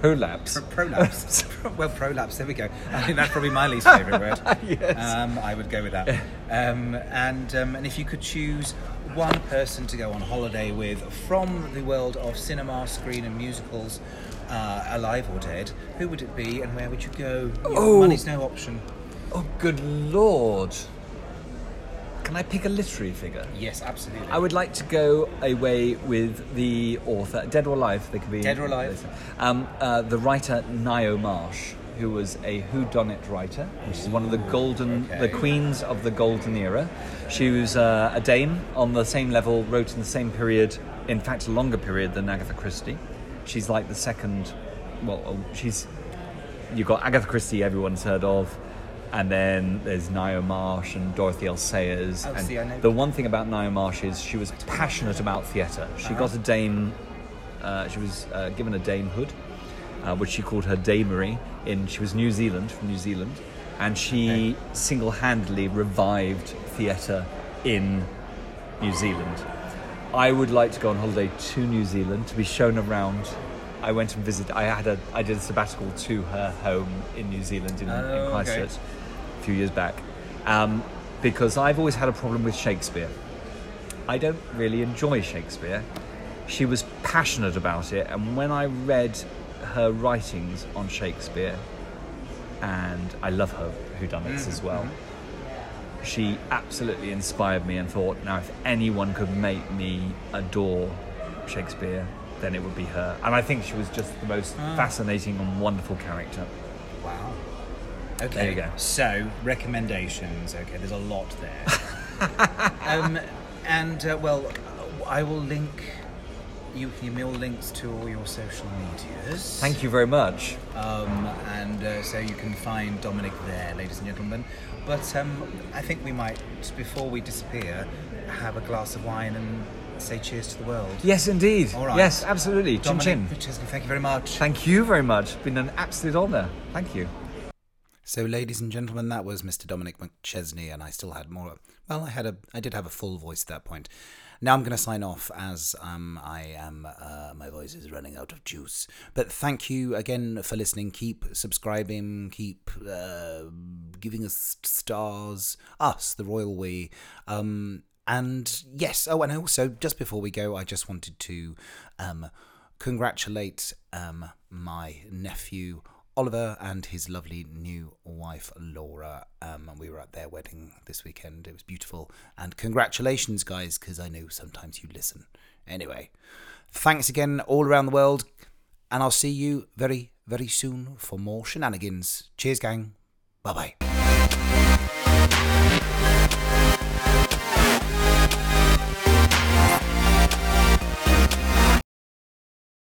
Prolapse. Pro- prolapse. well, prolapse. There we go. I think that's probably my least favourite word. Yes. Um, I would go with that. Um, and um, and if you could choose one person to go on holiday with from the world of cinema, screen, and musicals, uh, alive or dead, who would it be, and where would you go? Oh. Money's no option. Oh, good lord. Can I pick a literary figure? Yes, absolutely. I would like to go away with the author, dead or alive, they could be. Dead or alive. Um, uh, the writer Ngaio Marsh, who was a whodunit writer, which is one of the golden, okay. the queens of the golden era. She was uh, a dame on the same level, wrote in the same period, in fact, a longer period than Agatha Christie. She's like the second well, oh, she's you've got Agatha Christie, everyone's heard of, and then there's Ngaio Marsh and Dorothy L. Sayers. Oh, and see, I know- the one thing about Ngaio Marsh is she was passionate about theatre. She got a dame. Uh, she was uh, given a damehood, uh, which she called her damery. In she was New Zealand from New Zealand, and she single-handedly revived theatre in New Zealand. I would like to go on holiday to New Zealand to be shown around. I went and visited. I had a. I did a sabbatical to her home in New Zealand in, Oh, in okay. Christchurch a few years back, um, because I've always had a problem with Shakespeare. I don't really enjoy Shakespeare. She was passionate about it, and when I read her writings on Shakespeare, and I love her whodunits as well, she absolutely inspired me and thought, now if anyone could make me adore Shakespeare, then it would be her. And I think she was just the most fascinating and wonderful character. Wow. Okay. There you go. So recommendations. Okay, there's a lot there. um, and uh, well, I will link. You can give me all links to all your social medias. Thank you very much. Um, and uh, so you can find Dominic there, ladies and gentlemen. But um, I think we might, before we disappear, have a glass of wine and say cheers to the world. Yes, indeed. All right. Yes, absolutely. Chin Dominic chin. Chesney, thank you very much. Thank you very much. It's been an absolute honour. Thank you. So, ladies and gentlemen, that was Mr. Dominic McChesney, and I still had more. Well, I had a, I did have a full voice at that point. Now I'm going to sign off as um, I am. Uh, my voice is running out of juice. But thank you again for listening. Keep subscribing. Keep uh, giving us stars. Us, the royal we. Um, and yes. Oh, and also just before we go, I just wanted to um, congratulate um, my nephew Oliver and his lovely new wife Laura. Um, and we were at their wedding this weekend. It was beautiful. And congratulations, guys, because I know sometimes you listen. Anyway, thanks again all around the world. And I'll see you very, very soon for more shenanigans. Cheers, gang. Bye bye.